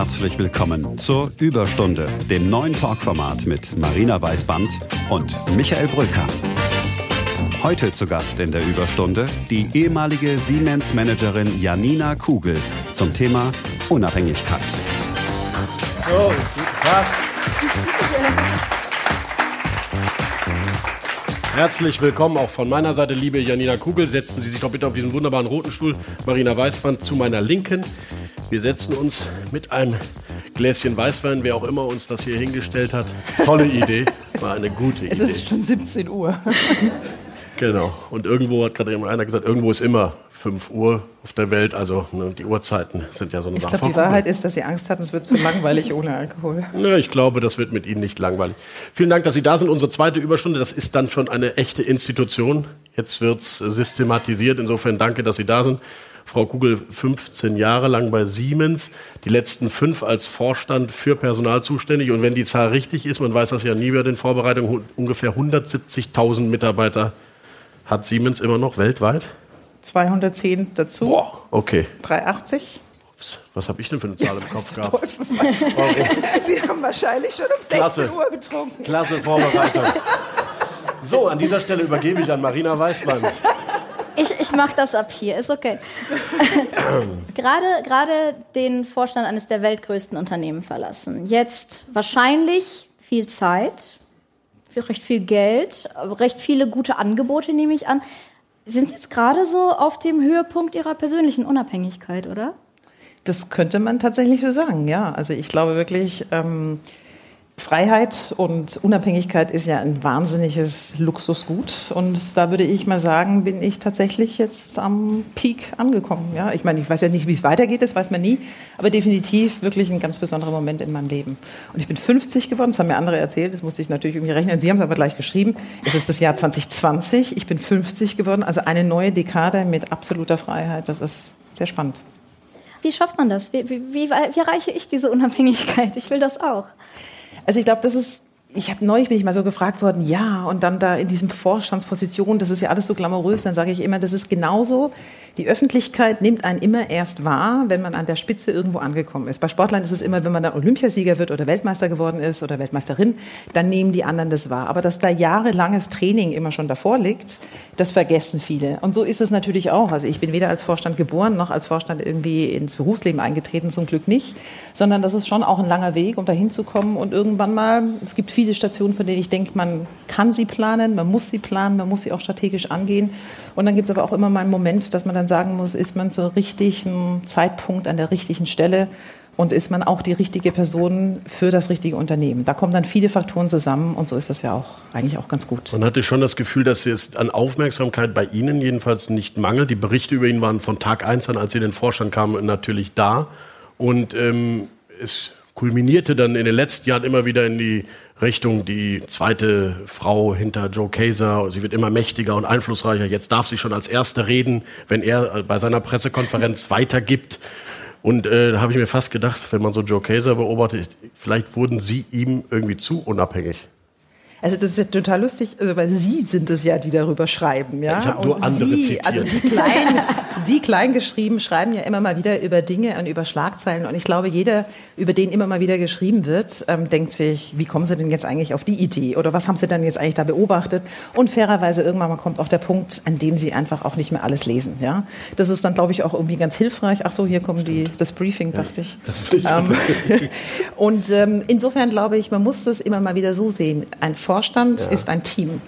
herzlich willkommen zur Überstunde, dem neuen Talkformat mit Marina Weißband und Michael Brücker. Heute zu Gast in der Überstunde die ehemalige Siemens-Managerin Janina Kugel zum Thema Unabhängigkeit. Tag. Herzlich willkommen auch von meiner Seite, liebe Janina Kugel. Setzen Sie sich doch bitte auf diesen wunderbaren roten Stuhl. Marina Weißband zu meiner Linken. Wir setzen uns mit einem Gläschen Weißwein, wer auch immer uns das hier hingestellt hat. Tolle Idee, war eine gute Idee. Es ist schon 17 Uhr. Genau. Und irgendwo hat gerade einer gesagt, irgendwo ist immer 5 Uhr auf der Welt. Also ne, die Uhrzeiten sind ja so eine Ich Sache. glaube, die Wahrheit ist, dass Sie Angst hatten, es wird zu langweilig ohne Alkohol. Ja, ich glaube, das wird mit Ihnen nicht langweilig. Vielen Dank, dass Sie da sind. Unsere zweite Überstunde, das ist dann schon eine echte Institution. Jetzt wird es systematisiert. Insofern danke, dass Sie da sind. Frau Kugel, 15 Jahre lang bei Siemens, die letzten fünf als Vorstand für Personal zuständig. Und wenn die Zahl richtig ist, man weiß das ja nie bei den Vorbereitungen, ungefähr 170.000 Mitarbeiter hat Siemens immer noch weltweit. 210 dazu, Boah, okay. 380. Ups, Was habe ich denn für eine Zahl im Kopf gehabt? Teufel. Sie haben wahrscheinlich schon um 16 Klasse. Uhr getrunken. Klasse Vorbereitung. So, an dieser Stelle übergebe ich an Marina Weißmann. Ich, ich mache das ab hier, ist okay. gerade, gerade den Vorstand eines der weltgrößten Unternehmen verlassen. Jetzt wahrscheinlich viel Zeit, recht viel Geld, recht viele gute Angebote, nehme ich an. Sie sind jetzt gerade so auf dem Höhepunkt Ihrer persönlichen Unabhängigkeit, oder? Das könnte man tatsächlich so sagen, ja. Also ich glaube wirklich, ähm, Freiheit und Unabhängigkeit ist ja ein wahnsinniges Luxusgut. Und da würde ich mal sagen, bin ich tatsächlich jetzt am Peak angekommen. Ja, ich meine, ich weiß ja nicht, wie es weitergeht, das weiß man nie, aber definitiv wirklich ein ganz besonderer Moment in meinem Leben. Und ich bin 50 geworden, das haben mir andere erzählt, das musste ich natürlich irgendwie rechnen. Sie haben es aber gleich geschrieben. Es ist das Jahr 2020, ich bin 50 geworden, also eine neue Dekade mit absoluter Freiheit. Das ist sehr spannend. Wie schafft man das? Wie, wie, wie, wie erreiche ich diese Unabhängigkeit? Ich will das auch. Also ich glaube, das ist, ich habe neulich bin ich mal so gefragt worden, ja, und dann da in diesem Vorstandsposition, das ist ja alles so glamourös, dann sage ich immer, das ist genauso. Die Öffentlichkeit nimmt einen immer erst wahr, wenn man an der Spitze irgendwo angekommen ist. Bei Sportlern ist es immer, wenn man dann Olympiasieger wird oder Weltmeister geworden ist oder Weltmeisterin, dann nehmen die anderen das wahr. Aber dass da jahrelanges Training immer schon davor liegt, das vergessen viele. Und so ist es natürlich auch. Also ich bin weder als Vorstand geboren noch als Vorstand irgendwie ins Berufsleben eingetreten, zum Glück nicht, sondern das ist schon auch ein langer Weg, um dahin zu kommen und irgendwann mal, es gibt viele Stationen, von denen ich denke, man kann sie planen, man muss sie planen, man muss sie auch strategisch angehen. Und dann gibt es aber auch immer mal einen Moment, dass man dann sagen muss, ist man zur richtigen Zeitpunkt an der richtigen Stelle und ist man auch die richtige Person für das richtige Unternehmen. Da kommen dann viele Faktoren zusammen und so ist das ja auch eigentlich auch ganz gut. Man hatte schon das Gefühl, dass es an Aufmerksamkeit bei Ihnen jedenfalls nicht mangelt. Die Berichte über ihn waren von Tag eins an, als Sie in den Vorstand kamen, natürlich da. Und ähm, es kulminierte dann in den letzten Jahren immer wieder in die Richtung, die zweite Frau hinter Joe Kaeser, sie wird immer mächtiger und einflussreicher. Jetzt darf sie schon als Erste reden, wenn er bei seiner Pressekonferenz weitergibt. Und äh, da habe ich mir fast gedacht, wenn man so Joe Kaeser beobachtet, vielleicht wurden Sie ihm irgendwie zu unabhängig. Also das ist ja total lustig, also weil Sie sind es ja, die darüber schreiben, ja. Ich hab nur Und andere Sie, zitiert. Also Sie klein, Sie klein geschrieben schreiben ja immer mal wieder über Dinge und über Schlagzeilen. Und ich glaube, jeder, über den immer mal wieder geschrieben wird, ähm, denkt sich, wie kommen Sie denn jetzt eigentlich auf die Idee? Oder was haben Sie denn jetzt eigentlich da beobachtet? Und fairerweise irgendwann mal kommt auch der Punkt, an dem Sie einfach auch nicht mehr alles lesen, ja. Das ist dann, glaube ich, auch irgendwie ganz hilfreich. Ach so, hier kommt die, das Briefing, dachte ich. Das Ähm, und ähm, insofern glaube ich, man muss das immer mal wieder so sehen. Ein Vorstand ist ein Team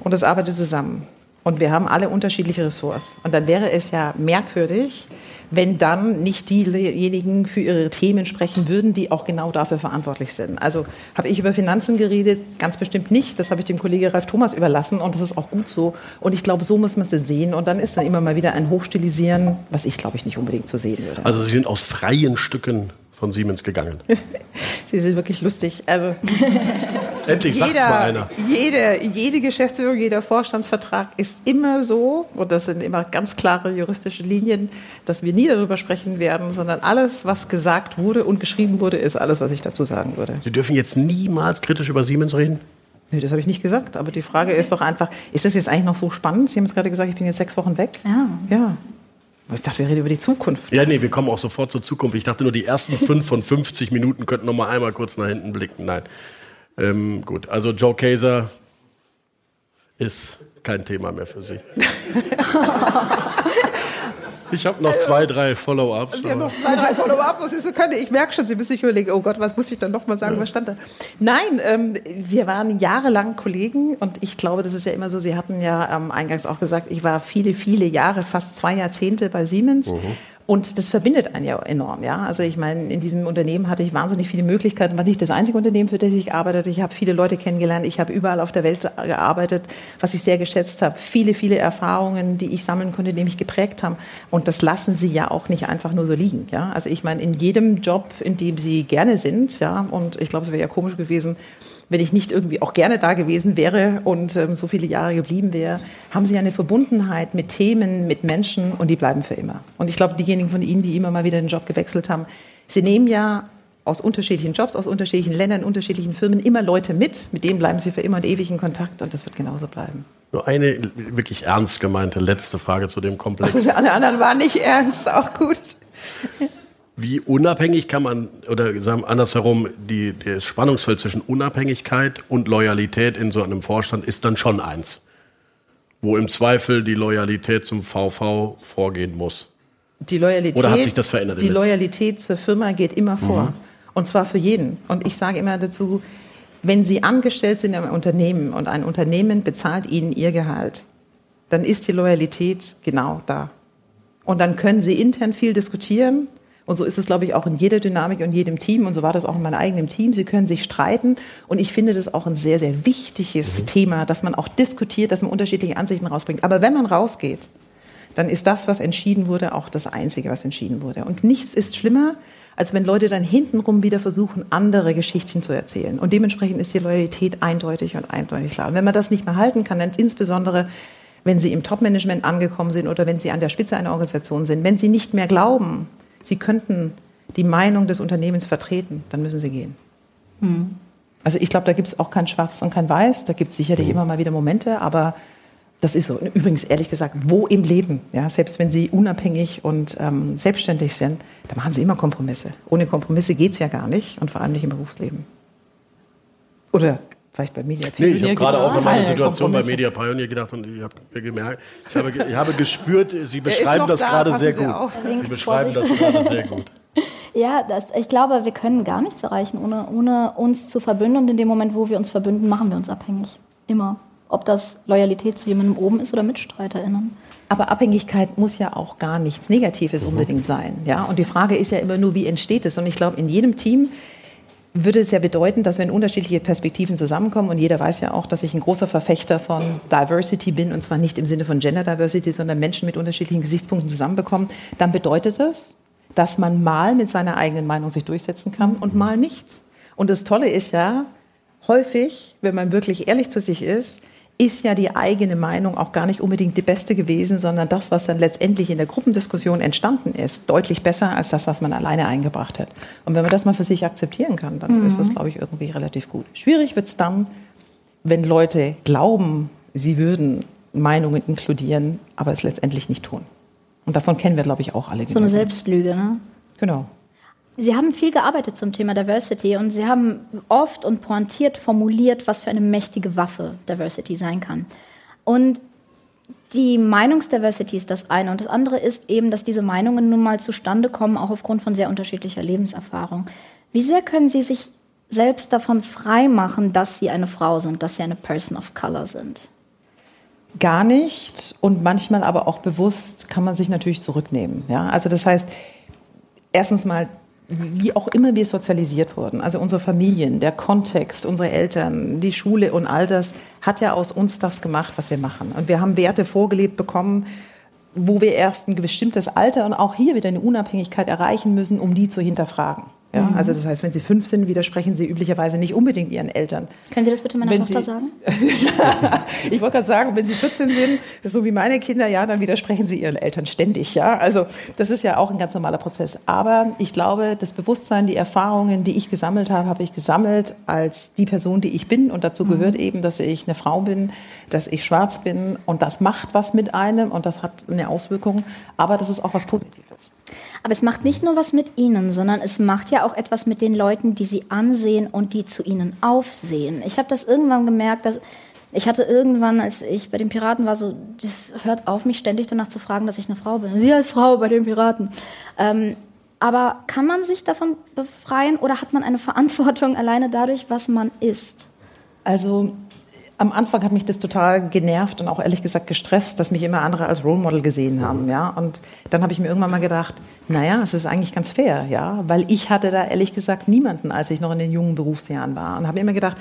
und es arbeitet zusammen. Und wir haben alle unterschiedliche Ressorts. Und dann wäre es ja merkwürdig, wenn dann nicht diejenigen für ihre Themen sprechen würden, die auch genau dafür verantwortlich sind. Also habe ich über Finanzen geredet? Ganz bestimmt nicht. Das habe ich dem Kollege Ralf Thomas überlassen und das ist auch gut so. Und ich glaube, so muss man es sehen. Und dann ist dann immer mal wieder ein Hochstilisieren, was ich glaube ich nicht unbedingt so sehen würde. Also Sie sind aus freien Stücken von Siemens gegangen. Sie sind wirklich lustig. Also Endlich sagt's mal einer. jede, jede Geschäftsführung, jeder Vorstandsvertrag ist immer so, und das sind immer ganz klare juristische Linien, dass wir nie darüber sprechen werden, sondern alles, was gesagt wurde und geschrieben wurde, ist alles, was ich dazu sagen würde. Sie dürfen jetzt niemals kritisch über Siemens reden? Nee, das habe ich nicht gesagt, aber die Frage ist doch einfach, ist das jetzt eigentlich noch so spannend? Sie haben es gerade gesagt, ich bin jetzt sechs Wochen weg. Ja. Ja. Ich dachte, wir reden über die Zukunft. Ja, nee, wir kommen auch sofort zur Zukunft. Ich dachte nur, die ersten fünf von 50 Minuten könnten noch mal einmal kurz nach hinten blicken. Nein. Ähm, gut, also Joe Kaiser ist kein Thema mehr für Sie. Ich habe noch zwei, drei Follow-ups. Sie haben noch zwei, drei Follow-ups, so. Ich merke schon, Sie müssen sich überlegen, oh Gott, was muss ich dann noch mal sagen, was stand da? Nein, ähm, wir waren jahrelang Kollegen und ich glaube, das ist ja immer so, Sie hatten ja ähm, eingangs auch gesagt, ich war viele, viele Jahre, fast zwei Jahrzehnte bei Siemens. Mhm. Und das verbindet einen ja enorm, ja. Also ich meine, in diesem Unternehmen hatte ich wahnsinnig viele Möglichkeiten. War nicht das einzige Unternehmen, für das ich arbeitete. Ich habe viele Leute kennengelernt. Ich habe überall auf der Welt gearbeitet, was ich sehr geschätzt habe. Viele, viele Erfahrungen, die ich sammeln konnte, die mich geprägt haben. Und das lassen Sie ja auch nicht einfach nur so liegen, ja. Also ich meine, in jedem Job, in dem Sie gerne sind, ja. Und ich glaube, es wäre ja komisch gewesen, wenn ich nicht irgendwie auch gerne da gewesen wäre und ähm, so viele Jahre geblieben wäre, haben sie eine Verbundenheit mit Themen, mit Menschen und die bleiben für immer. Und ich glaube, diejenigen von Ihnen, die immer mal wieder den Job gewechselt haben, sie nehmen ja aus unterschiedlichen Jobs, aus unterschiedlichen Ländern, unterschiedlichen Firmen immer Leute mit, mit denen bleiben sie für immer und ewig in Kontakt und das wird genauso bleiben. Nur eine wirklich ernst gemeinte letzte Frage zu dem Komplex. Also alle anderen waren nicht ernst, auch gut. Wie unabhängig kann man, oder sagen andersherum, die, das Spannungsfeld zwischen Unabhängigkeit und Loyalität in so einem Vorstand ist dann schon eins, wo im Zweifel die Loyalität zum VV vorgehen muss. Die Loyalität, Oder hat sich das verändert? Die Loyalität zur Firma geht immer vor. Mhm. Und zwar für jeden. Und ich sage immer dazu, wenn Sie angestellt sind in einem Unternehmen und ein Unternehmen bezahlt Ihnen Ihr Gehalt, dann ist die Loyalität genau da. Und dann können Sie intern viel diskutieren und so ist es, glaube ich, auch in jeder Dynamik und jedem Team. Und so war das auch in meinem eigenen Team. Sie können sich streiten. Und ich finde das auch ein sehr, sehr wichtiges mhm. Thema, dass man auch diskutiert, dass man unterschiedliche Ansichten rausbringt. Aber wenn man rausgeht, dann ist das, was entschieden wurde, auch das Einzige, was entschieden wurde. Und nichts ist schlimmer, als wenn Leute dann hintenrum wieder versuchen, andere Geschichten zu erzählen. Und dementsprechend ist die Loyalität eindeutig und eindeutig klar. Und wenn man das nicht mehr halten kann, dann insbesondere, wenn Sie im Top-Management angekommen sind oder wenn Sie an der Spitze einer Organisation sind, wenn Sie nicht mehr glauben, Sie könnten die Meinung des Unternehmens vertreten, dann müssen Sie gehen. Mhm. Also ich glaube, da gibt es auch kein Schwarz und kein Weiß. Da gibt es sicherlich mhm. immer mal wieder Momente, aber das ist so. Übrigens, ehrlich gesagt, wo im Leben, ja, selbst wenn Sie unabhängig und ähm, selbstständig sind, da machen Sie immer Kompromisse. Ohne Kompromisse geht es ja gar nicht und vor allem nicht im Berufsleben. Oder vielleicht bei Media Pioneer. Nee, ich habe gerade auch an meine Situation bei Media Pioneer gedacht und ich habe mir gemerkt, ich habe, ich habe gespürt, Sie beschreiben das da, gerade sehr gut. Sie beschreiben das gerade sehr gut. Ja, das, ich glaube, wir können gar nichts erreichen, ohne, ohne uns zu verbünden. Und in dem Moment, wo wir uns verbünden, machen wir uns abhängig. Immer. Ob das Loyalität zu jemandem oben ist oder MitstreiterInnen. Aber Abhängigkeit muss ja auch gar nichts Negatives mhm. unbedingt sein. Ja? Und die Frage ist ja immer nur, wie entsteht es? Und ich glaube, in jedem Team würde es ja bedeuten, dass wenn unterschiedliche Perspektiven zusammenkommen, und jeder weiß ja auch, dass ich ein großer Verfechter von Diversity bin, und zwar nicht im Sinne von Gender Diversity, sondern Menschen mit unterschiedlichen Gesichtspunkten zusammenbekommen, dann bedeutet das, dass man mal mit seiner eigenen Meinung sich durchsetzen kann und mal nicht. Und das Tolle ist ja, häufig, wenn man wirklich ehrlich zu sich ist, ist ja die eigene Meinung auch gar nicht unbedingt die beste gewesen, sondern das, was dann letztendlich in der Gruppendiskussion entstanden ist, deutlich besser als das, was man alleine eingebracht hat. Und wenn man das mal für sich akzeptieren kann, dann mhm. ist das, glaube ich, irgendwie relativ gut. Schwierig wird es dann, wenn Leute glauben, sie würden Meinungen inkludieren, aber es letztendlich nicht tun. Und davon kennen wir, glaube ich, auch alle. So eine Selbstlüge, ne? Genau. Sie haben viel gearbeitet zum Thema Diversity und Sie haben oft und pointiert formuliert, was für eine mächtige Waffe Diversity sein kann. Und die Meinungsdiversity ist das eine und das andere ist eben, dass diese Meinungen nun mal zustande kommen, auch aufgrund von sehr unterschiedlicher Lebenserfahrung. Wie sehr können Sie sich selbst davon freimachen, dass Sie eine Frau sind, dass Sie eine Person of Color sind? Gar nicht und manchmal aber auch bewusst kann man sich natürlich zurücknehmen. Ja? Also das heißt, erstens mal wie auch immer wir sozialisiert wurden, also unsere Familien, der Kontext, unsere Eltern, die Schule und all das, hat ja aus uns das gemacht, was wir machen. Und wir haben Werte vorgelebt bekommen, wo wir erst ein bestimmtes Alter und auch hier wieder eine Unabhängigkeit erreichen müssen, um die zu hinterfragen. Ja, mhm. Also das heißt, wenn Sie fünf sind, widersprechen Sie üblicherweise nicht unbedingt Ihren Eltern. Können Sie das bitte meiner wenn Tochter Sie, sagen? ich wollte gerade sagen, wenn Sie 14 sind, so wie meine Kinder, ja, dann widersprechen Sie Ihren Eltern ständig. Ja, also das ist ja auch ein ganz normaler Prozess. Aber ich glaube, das Bewusstsein, die Erfahrungen, die ich gesammelt habe, habe ich gesammelt als die Person, die ich bin. Und dazu mhm. gehört eben, dass ich eine Frau bin, dass ich schwarz bin und das macht was mit einem und das hat eine Auswirkung, aber das ist auch was Positives. Aber es macht nicht nur was mit Ihnen, sondern es macht ja auch etwas mit den Leuten, die Sie ansehen und die zu Ihnen aufsehen. Ich habe das irgendwann gemerkt, dass ich hatte irgendwann, als ich bei den Piraten war, so, das hört auf, mich ständig danach zu fragen, dass ich eine Frau bin. Sie als Frau bei den Piraten. Ähm, aber kann man sich davon befreien oder hat man eine Verantwortung alleine dadurch, was man ist? Also am Anfang hat mich das total genervt und auch ehrlich gesagt gestresst, dass mich immer andere als Role Model gesehen haben, ja. Und dann habe ich mir irgendwann mal gedacht, naja, es ist eigentlich ganz fair, ja, weil ich hatte da ehrlich gesagt niemanden, als ich noch in den jungen Berufsjahren war und habe immer gedacht,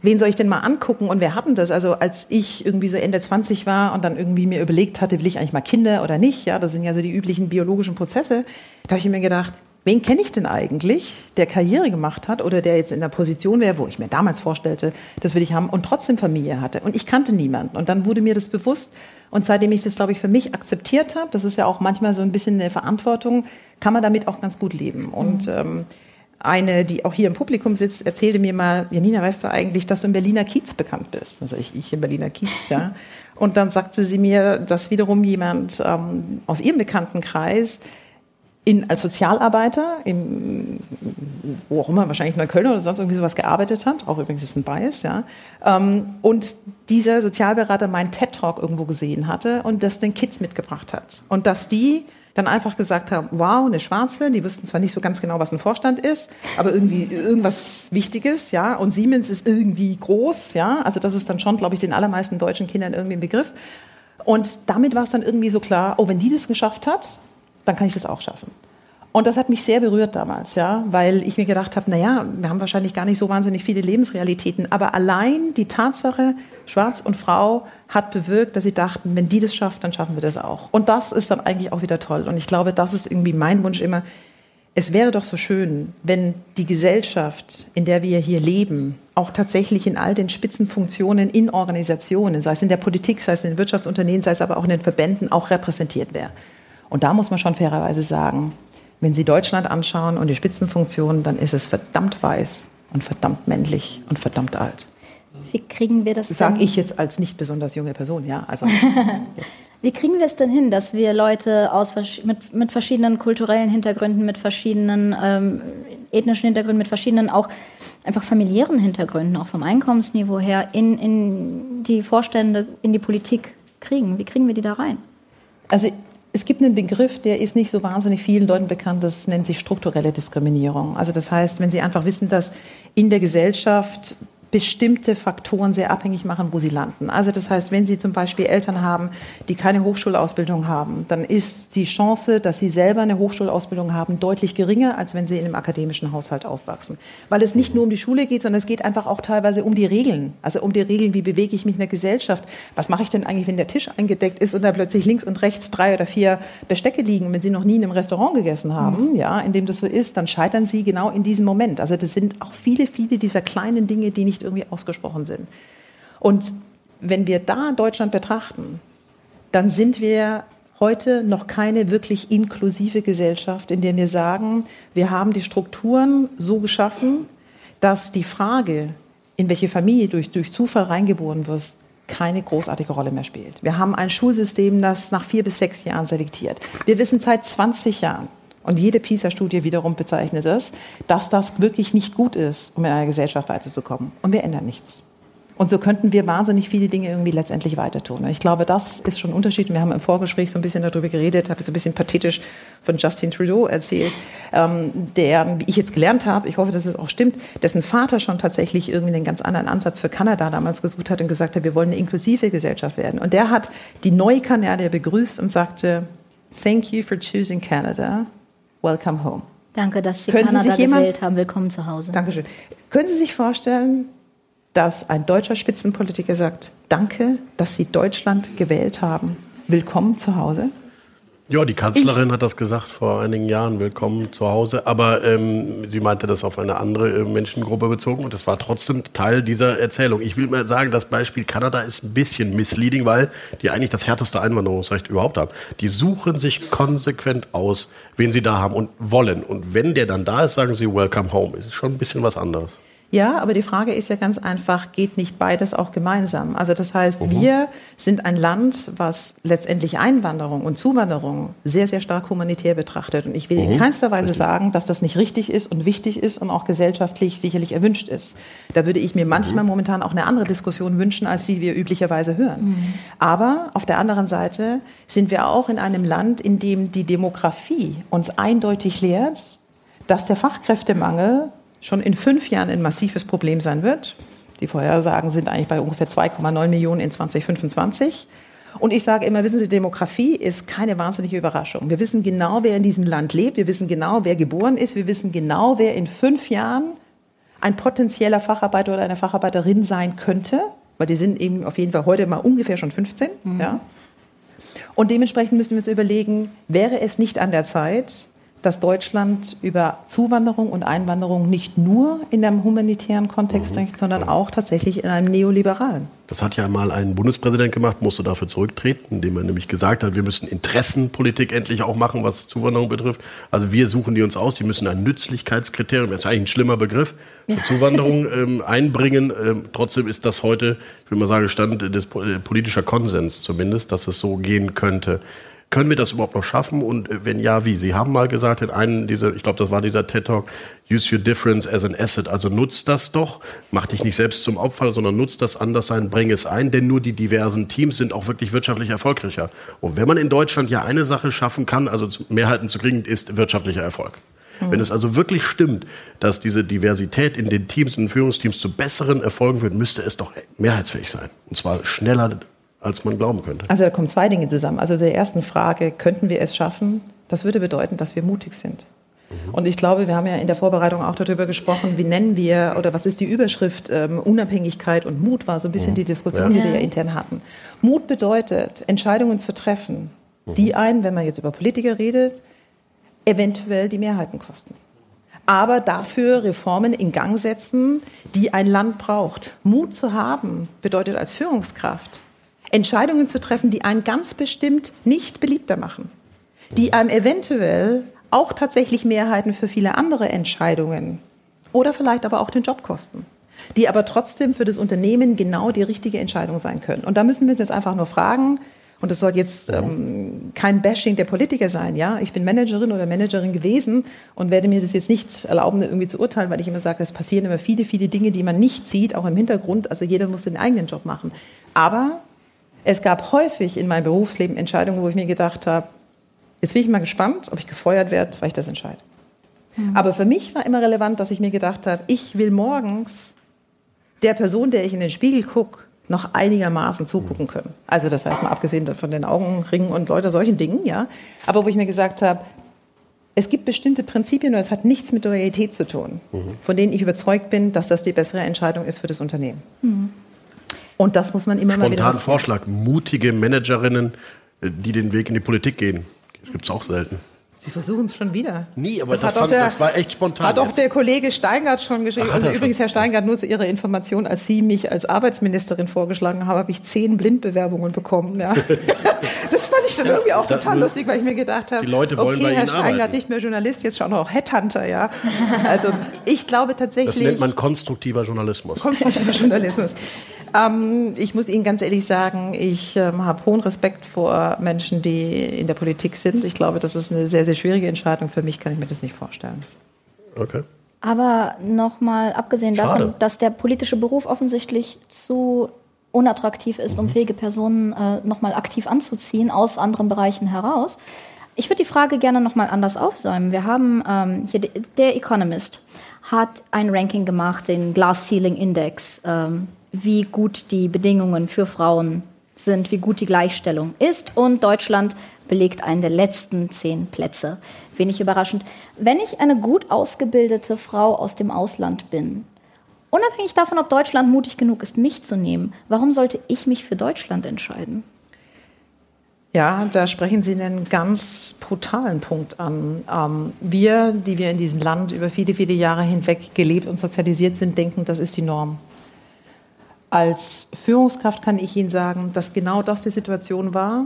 wen soll ich denn mal angucken und wer hatten das? Also als ich irgendwie so Ende 20 war und dann irgendwie mir überlegt hatte, will ich eigentlich mal Kinder oder nicht, ja, das sind ja so die üblichen biologischen Prozesse, da habe ich mir gedacht, wen kenne ich denn eigentlich, der Karriere gemacht hat oder der jetzt in der Position wäre, wo ich mir damals vorstellte, das will ich haben und trotzdem Familie hatte. Und ich kannte niemanden. Und dann wurde mir das bewusst. Und seitdem ich das, glaube ich, für mich akzeptiert habe, das ist ja auch manchmal so ein bisschen eine Verantwortung, kann man damit auch ganz gut leben. Und mhm. ähm, eine, die auch hier im Publikum sitzt, erzählte mir mal, Janina, weißt du eigentlich, dass du im Berliner Kiez bekannt bist? Also ich, ich im Berliner Kiez, ja. Und dann sagte sie mir, dass wiederum jemand ähm, aus ihrem Bekanntenkreis in, als Sozialarbeiter, im, wo auch immer, wahrscheinlich in Neukölln oder sonst irgendwie sowas gearbeitet hat, auch übrigens ist ein Bias, ja. Ähm, und dieser Sozialberater meinen TED-Talk irgendwo gesehen hatte und das den Kids mitgebracht hat. Und dass die dann einfach gesagt haben, wow, eine Schwarze, die wüssten zwar nicht so ganz genau, was ein Vorstand ist, aber irgendwie irgendwas Wichtiges, ja, und Siemens ist irgendwie groß, ja, also das ist dann schon, glaube ich, den allermeisten deutschen Kindern irgendwie ein Begriff. Und damit war es dann irgendwie so klar, oh, wenn die das geschafft hat, dann kann ich das auch schaffen. Und das hat mich sehr berührt damals, ja, weil ich mir gedacht habe, naja, wir haben wahrscheinlich gar nicht so wahnsinnig viele Lebensrealitäten, aber allein die Tatsache, Schwarz und Frau hat bewirkt, dass sie dachten, wenn die das schafft, dann schaffen wir das auch. Und das ist dann eigentlich auch wieder toll. Und ich glaube, das ist irgendwie mein Wunsch immer. Es wäre doch so schön, wenn die Gesellschaft, in der wir hier leben, auch tatsächlich in all den Spitzenfunktionen in Organisationen, sei es in der Politik, sei es in den Wirtschaftsunternehmen, sei es aber auch in den Verbänden, auch repräsentiert wäre. Und da muss man schon fairerweise sagen, wenn Sie Deutschland anschauen und die Spitzenfunktionen, dann ist es verdammt weiß und verdammt männlich und verdammt alt. Wie kriegen wir das? Sage ich jetzt als nicht besonders junge Person, ja. Also Wie kriegen wir es denn hin, dass wir Leute aus, mit, mit verschiedenen kulturellen Hintergründen, mit verschiedenen ähm, ethnischen Hintergründen, mit verschiedenen auch einfach familiären Hintergründen, auch vom Einkommensniveau her, in, in die Vorstände, in die Politik kriegen? Wie kriegen wir die da rein? Also es gibt einen Begriff, der ist nicht so wahnsinnig vielen Leuten bekannt, das nennt sich strukturelle Diskriminierung. Also das heißt, wenn Sie einfach wissen, dass in der Gesellschaft bestimmte Faktoren sehr abhängig machen, wo sie landen. Also das heißt, wenn Sie zum Beispiel Eltern haben, die keine Hochschulausbildung haben, dann ist die Chance, dass sie selber eine Hochschulausbildung haben, deutlich geringer, als wenn sie in einem akademischen Haushalt aufwachsen. Weil es nicht nur um die Schule geht, sondern es geht einfach auch teilweise um die Regeln. Also um die Regeln, wie bewege ich mich in der Gesellschaft? Was mache ich denn eigentlich, wenn der Tisch eingedeckt ist und da plötzlich links und rechts drei oder vier Bestecke liegen, wenn Sie noch nie in einem Restaurant gegessen haben, mhm. ja, in dem das so ist, dann scheitern Sie genau in diesem Moment. Also das sind auch viele, viele dieser kleinen Dinge, die nicht nicht irgendwie ausgesprochen sind. Und wenn wir da Deutschland betrachten, dann sind wir heute noch keine wirklich inklusive Gesellschaft, in der wir sagen, wir haben die Strukturen so geschaffen, dass die Frage, in welche Familie du durch, durch Zufall reingeboren wirst, keine großartige Rolle mehr spielt. Wir haben ein Schulsystem, das nach vier bis sechs Jahren selektiert. Wir wissen seit 20 Jahren, und jede PISA-Studie wiederum bezeichnet es, dass das wirklich nicht gut ist, um in einer Gesellschaft weiterzukommen. Und wir ändern nichts. Und so könnten wir wahnsinnig viele Dinge irgendwie letztendlich weiter tun. Ich glaube, das ist schon ein Unterschied. Wir haben im Vorgespräch so ein bisschen darüber geredet, habe so ein bisschen pathetisch von Justin Trudeau erzählt, ähm, der, wie ich jetzt gelernt habe, ich hoffe, dass es auch stimmt, dessen Vater schon tatsächlich irgendwie einen ganz anderen Ansatz für Kanada damals gesucht hat und gesagt hat, wir wollen eine inklusive Gesellschaft werden. Und der hat die neue Kanadier begrüßt und sagte, Thank you for choosing Canada Welcome Home. Danke, dass Sie Können Kanada Sie sich jemand, gewählt haben. Willkommen zu Hause. Dankeschön. Können Sie sich vorstellen, dass ein deutscher Spitzenpolitiker sagt, danke, dass Sie Deutschland gewählt haben. Willkommen zu Hause? Ja, die Kanzlerin ich. hat das gesagt vor einigen Jahren, willkommen zu Hause. Aber ähm, sie meinte das auf eine andere äh, Menschengruppe bezogen und das war trotzdem Teil dieser Erzählung. Ich will mal sagen, das Beispiel Kanada ist ein bisschen misleading, weil die eigentlich das härteste Einwanderungsrecht überhaupt haben. Die suchen sich konsequent aus, wen sie da haben und wollen. Und wenn der dann da ist, sagen sie Welcome Home. Das ist schon ein bisschen was anderes. Ja, aber die Frage ist ja ganz einfach, geht nicht beides auch gemeinsam? Also das heißt, mhm. wir sind ein Land, was letztendlich Einwanderung und Zuwanderung sehr, sehr stark humanitär betrachtet. Und ich will mhm. in keinster Weise sagen, dass das nicht richtig ist und wichtig ist und auch gesellschaftlich sicherlich erwünscht ist. Da würde ich mir manchmal mhm. momentan auch eine andere Diskussion wünschen, als die wir üblicherweise hören. Mhm. Aber auf der anderen Seite sind wir auch in einem Land, in dem die Demografie uns eindeutig lehrt, dass der Fachkräftemangel schon in fünf Jahren ein massives Problem sein wird. Die Vorhersagen sind eigentlich bei ungefähr 2,9 Millionen in 2025. Und ich sage immer, wissen Sie, Demografie ist keine wahnsinnige Überraschung. Wir wissen genau, wer in diesem Land lebt. Wir wissen genau, wer geboren ist. Wir wissen genau, wer in fünf Jahren ein potenzieller Facharbeiter oder eine Facharbeiterin sein könnte. Weil die sind eben auf jeden Fall heute mal ungefähr schon 15. Mhm. Ja. Und dementsprechend müssen wir uns überlegen, wäre es nicht an der Zeit, dass Deutschland über Zuwanderung und Einwanderung nicht nur in einem humanitären Kontext mhm. denkt, sondern auch tatsächlich in einem neoliberalen. Das hat ja mal ein Bundespräsident gemacht, musste dafür zurücktreten, indem er nämlich gesagt hat, wir müssen Interessenpolitik endlich auch machen, was Zuwanderung betrifft. Also wir suchen die uns aus, die müssen ein Nützlichkeitskriterium, das ist eigentlich ein schlimmer Begriff, für ja. Zuwanderung ähm, einbringen. Ähm, trotzdem ist das heute, ich will mal sagen, Stand des äh, politischer Konsens zumindest, dass es so gehen könnte. Können wir das überhaupt noch schaffen? Und äh, wenn ja, wie? Sie haben mal gesagt in einem dieser, ich glaube, das war dieser TED Talk, use your difference as an asset. Also nutzt das doch, mach dich nicht selbst zum Opfer, sondern nutzt das Anderssein, bring es ein, denn nur die diversen Teams sind auch wirklich wirtschaftlich erfolgreicher. Und wenn man in Deutschland ja eine Sache schaffen kann, also Mehrheiten zu kriegen, ist wirtschaftlicher Erfolg. Mhm. Wenn es also wirklich stimmt, dass diese Diversität in den Teams, in den Führungsteams zu besseren Erfolgen führt, müsste es doch mehrheitsfähig sein. Und zwar schneller als man glauben könnte. Also da kommen zwei Dinge zusammen. Also der ersten Frage, könnten wir es schaffen? Das würde bedeuten, dass wir mutig sind. Mhm. Und ich glaube, wir haben ja in der Vorbereitung auch darüber gesprochen, wie nennen wir oder was ist die Überschrift ähm, Unabhängigkeit und Mut war so ein bisschen mhm. die Diskussion, ja. die wir ja intern hatten. Mut bedeutet, Entscheidungen zu treffen, mhm. die einen, wenn man jetzt über Politiker redet, eventuell die Mehrheiten kosten. Aber dafür Reformen in Gang setzen, die ein Land braucht. Mut zu haben bedeutet als Führungskraft, Entscheidungen zu treffen, die einen ganz bestimmt nicht beliebter machen, die einem eventuell auch tatsächlich Mehrheiten für viele andere Entscheidungen oder vielleicht aber auch den Job kosten, die aber trotzdem für das Unternehmen genau die richtige Entscheidung sein können. Und da müssen wir uns jetzt einfach nur fragen, und das soll jetzt ähm, kein Bashing der Politiker sein, ja. Ich bin Managerin oder Managerin gewesen und werde mir das jetzt nicht erlauben, irgendwie zu urteilen, weil ich immer sage, es passieren immer viele, viele Dinge, die man nicht sieht, auch im Hintergrund. Also jeder muss den eigenen Job machen. Aber es gab häufig in meinem Berufsleben Entscheidungen, wo ich mir gedacht habe, jetzt bin ich mal gespannt, ob ich gefeuert werde, weil ich das entscheide. Mhm. Aber für mich war immer relevant, dass ich mir gedacht habe, ich will morgens der Person, der ich in den Spiegel gucke, noch einigermaßen zugucken können. Also das heißt mal abgesehen von den Augenringen und Leute solchen Dingen, ja. Aber wo ich mir gesagt habe, es gibt bestimmte Prinzipien und es hat nichts mit Loyalität zu tun, mhm. von denen ich überzeugt bin, dass das die bessere Entscheidung ist für das Unternehmen. Mhm. Und das muss man immer Spontan mal wieder. Spontan Vorschlag: mutige Managerinnen, äh, die den Weg in die Politik gehen. Das gibt es auch selten. Sie versuchen es schon wieder. Nie, aber das, das, fand, der, das, war echt spontan. Hat auch der Kollege Steingart schon geschrieben. Ach, also übrigens, schon. Herr Steingart, nur zu Ihrer Information, als Sie mich als Arbeitsministerin vorgeschlagen haben, habe ich zehn Blindbewerbungen bekommen. Ja. das fand ich dann ja, irgendwie auch total lustig, weil ich mir gedacht habe, die Leute wollen okay, bei Herr Steingart arbeiten. nicht mehr Journalist, jetzt schon auch Headhunter, ja. Also ich glaube tatsächlich. Das nennt man konstruktiver Journalismus. Konstruktiver Journalismus. Ähm, ich muss Ihnen ganz ehrlich sagen, ich ähm, habe hohen Respekt vor Menschen, die in der Politik sind. Ich glaube, das ist eine sehr, sehr schwierige Entscheidung. Für mich kann ich mir das nicht vorstellen. Okay. Aber nochmal abgesehen Schade. davon, dass der politische Beruf offensichtlich zu unattraktiv ist, mhm. um fähige Personen äh, nochmal aktiv anzuziehen aus anderen Bereichen heraus. Ich würde die Frage gerne nochmal anders aufsäumen. Wir haben ähm, hier der Economist hat ein Ranking gemacht, den Glass Ceiling Index. Ähm, wie gut die Bedingungen für Frauen sind, wie gut die Gleichstellung ist. Und Deutschland belegt einen der letzten zehn Plätze. Wenig überraschend. Wenn ich eine gut ausgebildete Frau aus dem Ausland bin, unabhängig davon, ob Deutschland mutig genug ist, mich zu nehmen, warum sollte ich mich für Deutschland entscheiden? Ja, da sprechen Sie einen ganz brutalen Punkt an. Ähm, wir, die wir in diesem Land über viele, viele Jahre hinweg gelebt und sozialisiert sind, denken, das ist die Norm. Als Führungskraft kann ich Ihnen sagen, dass genau das die Situation war,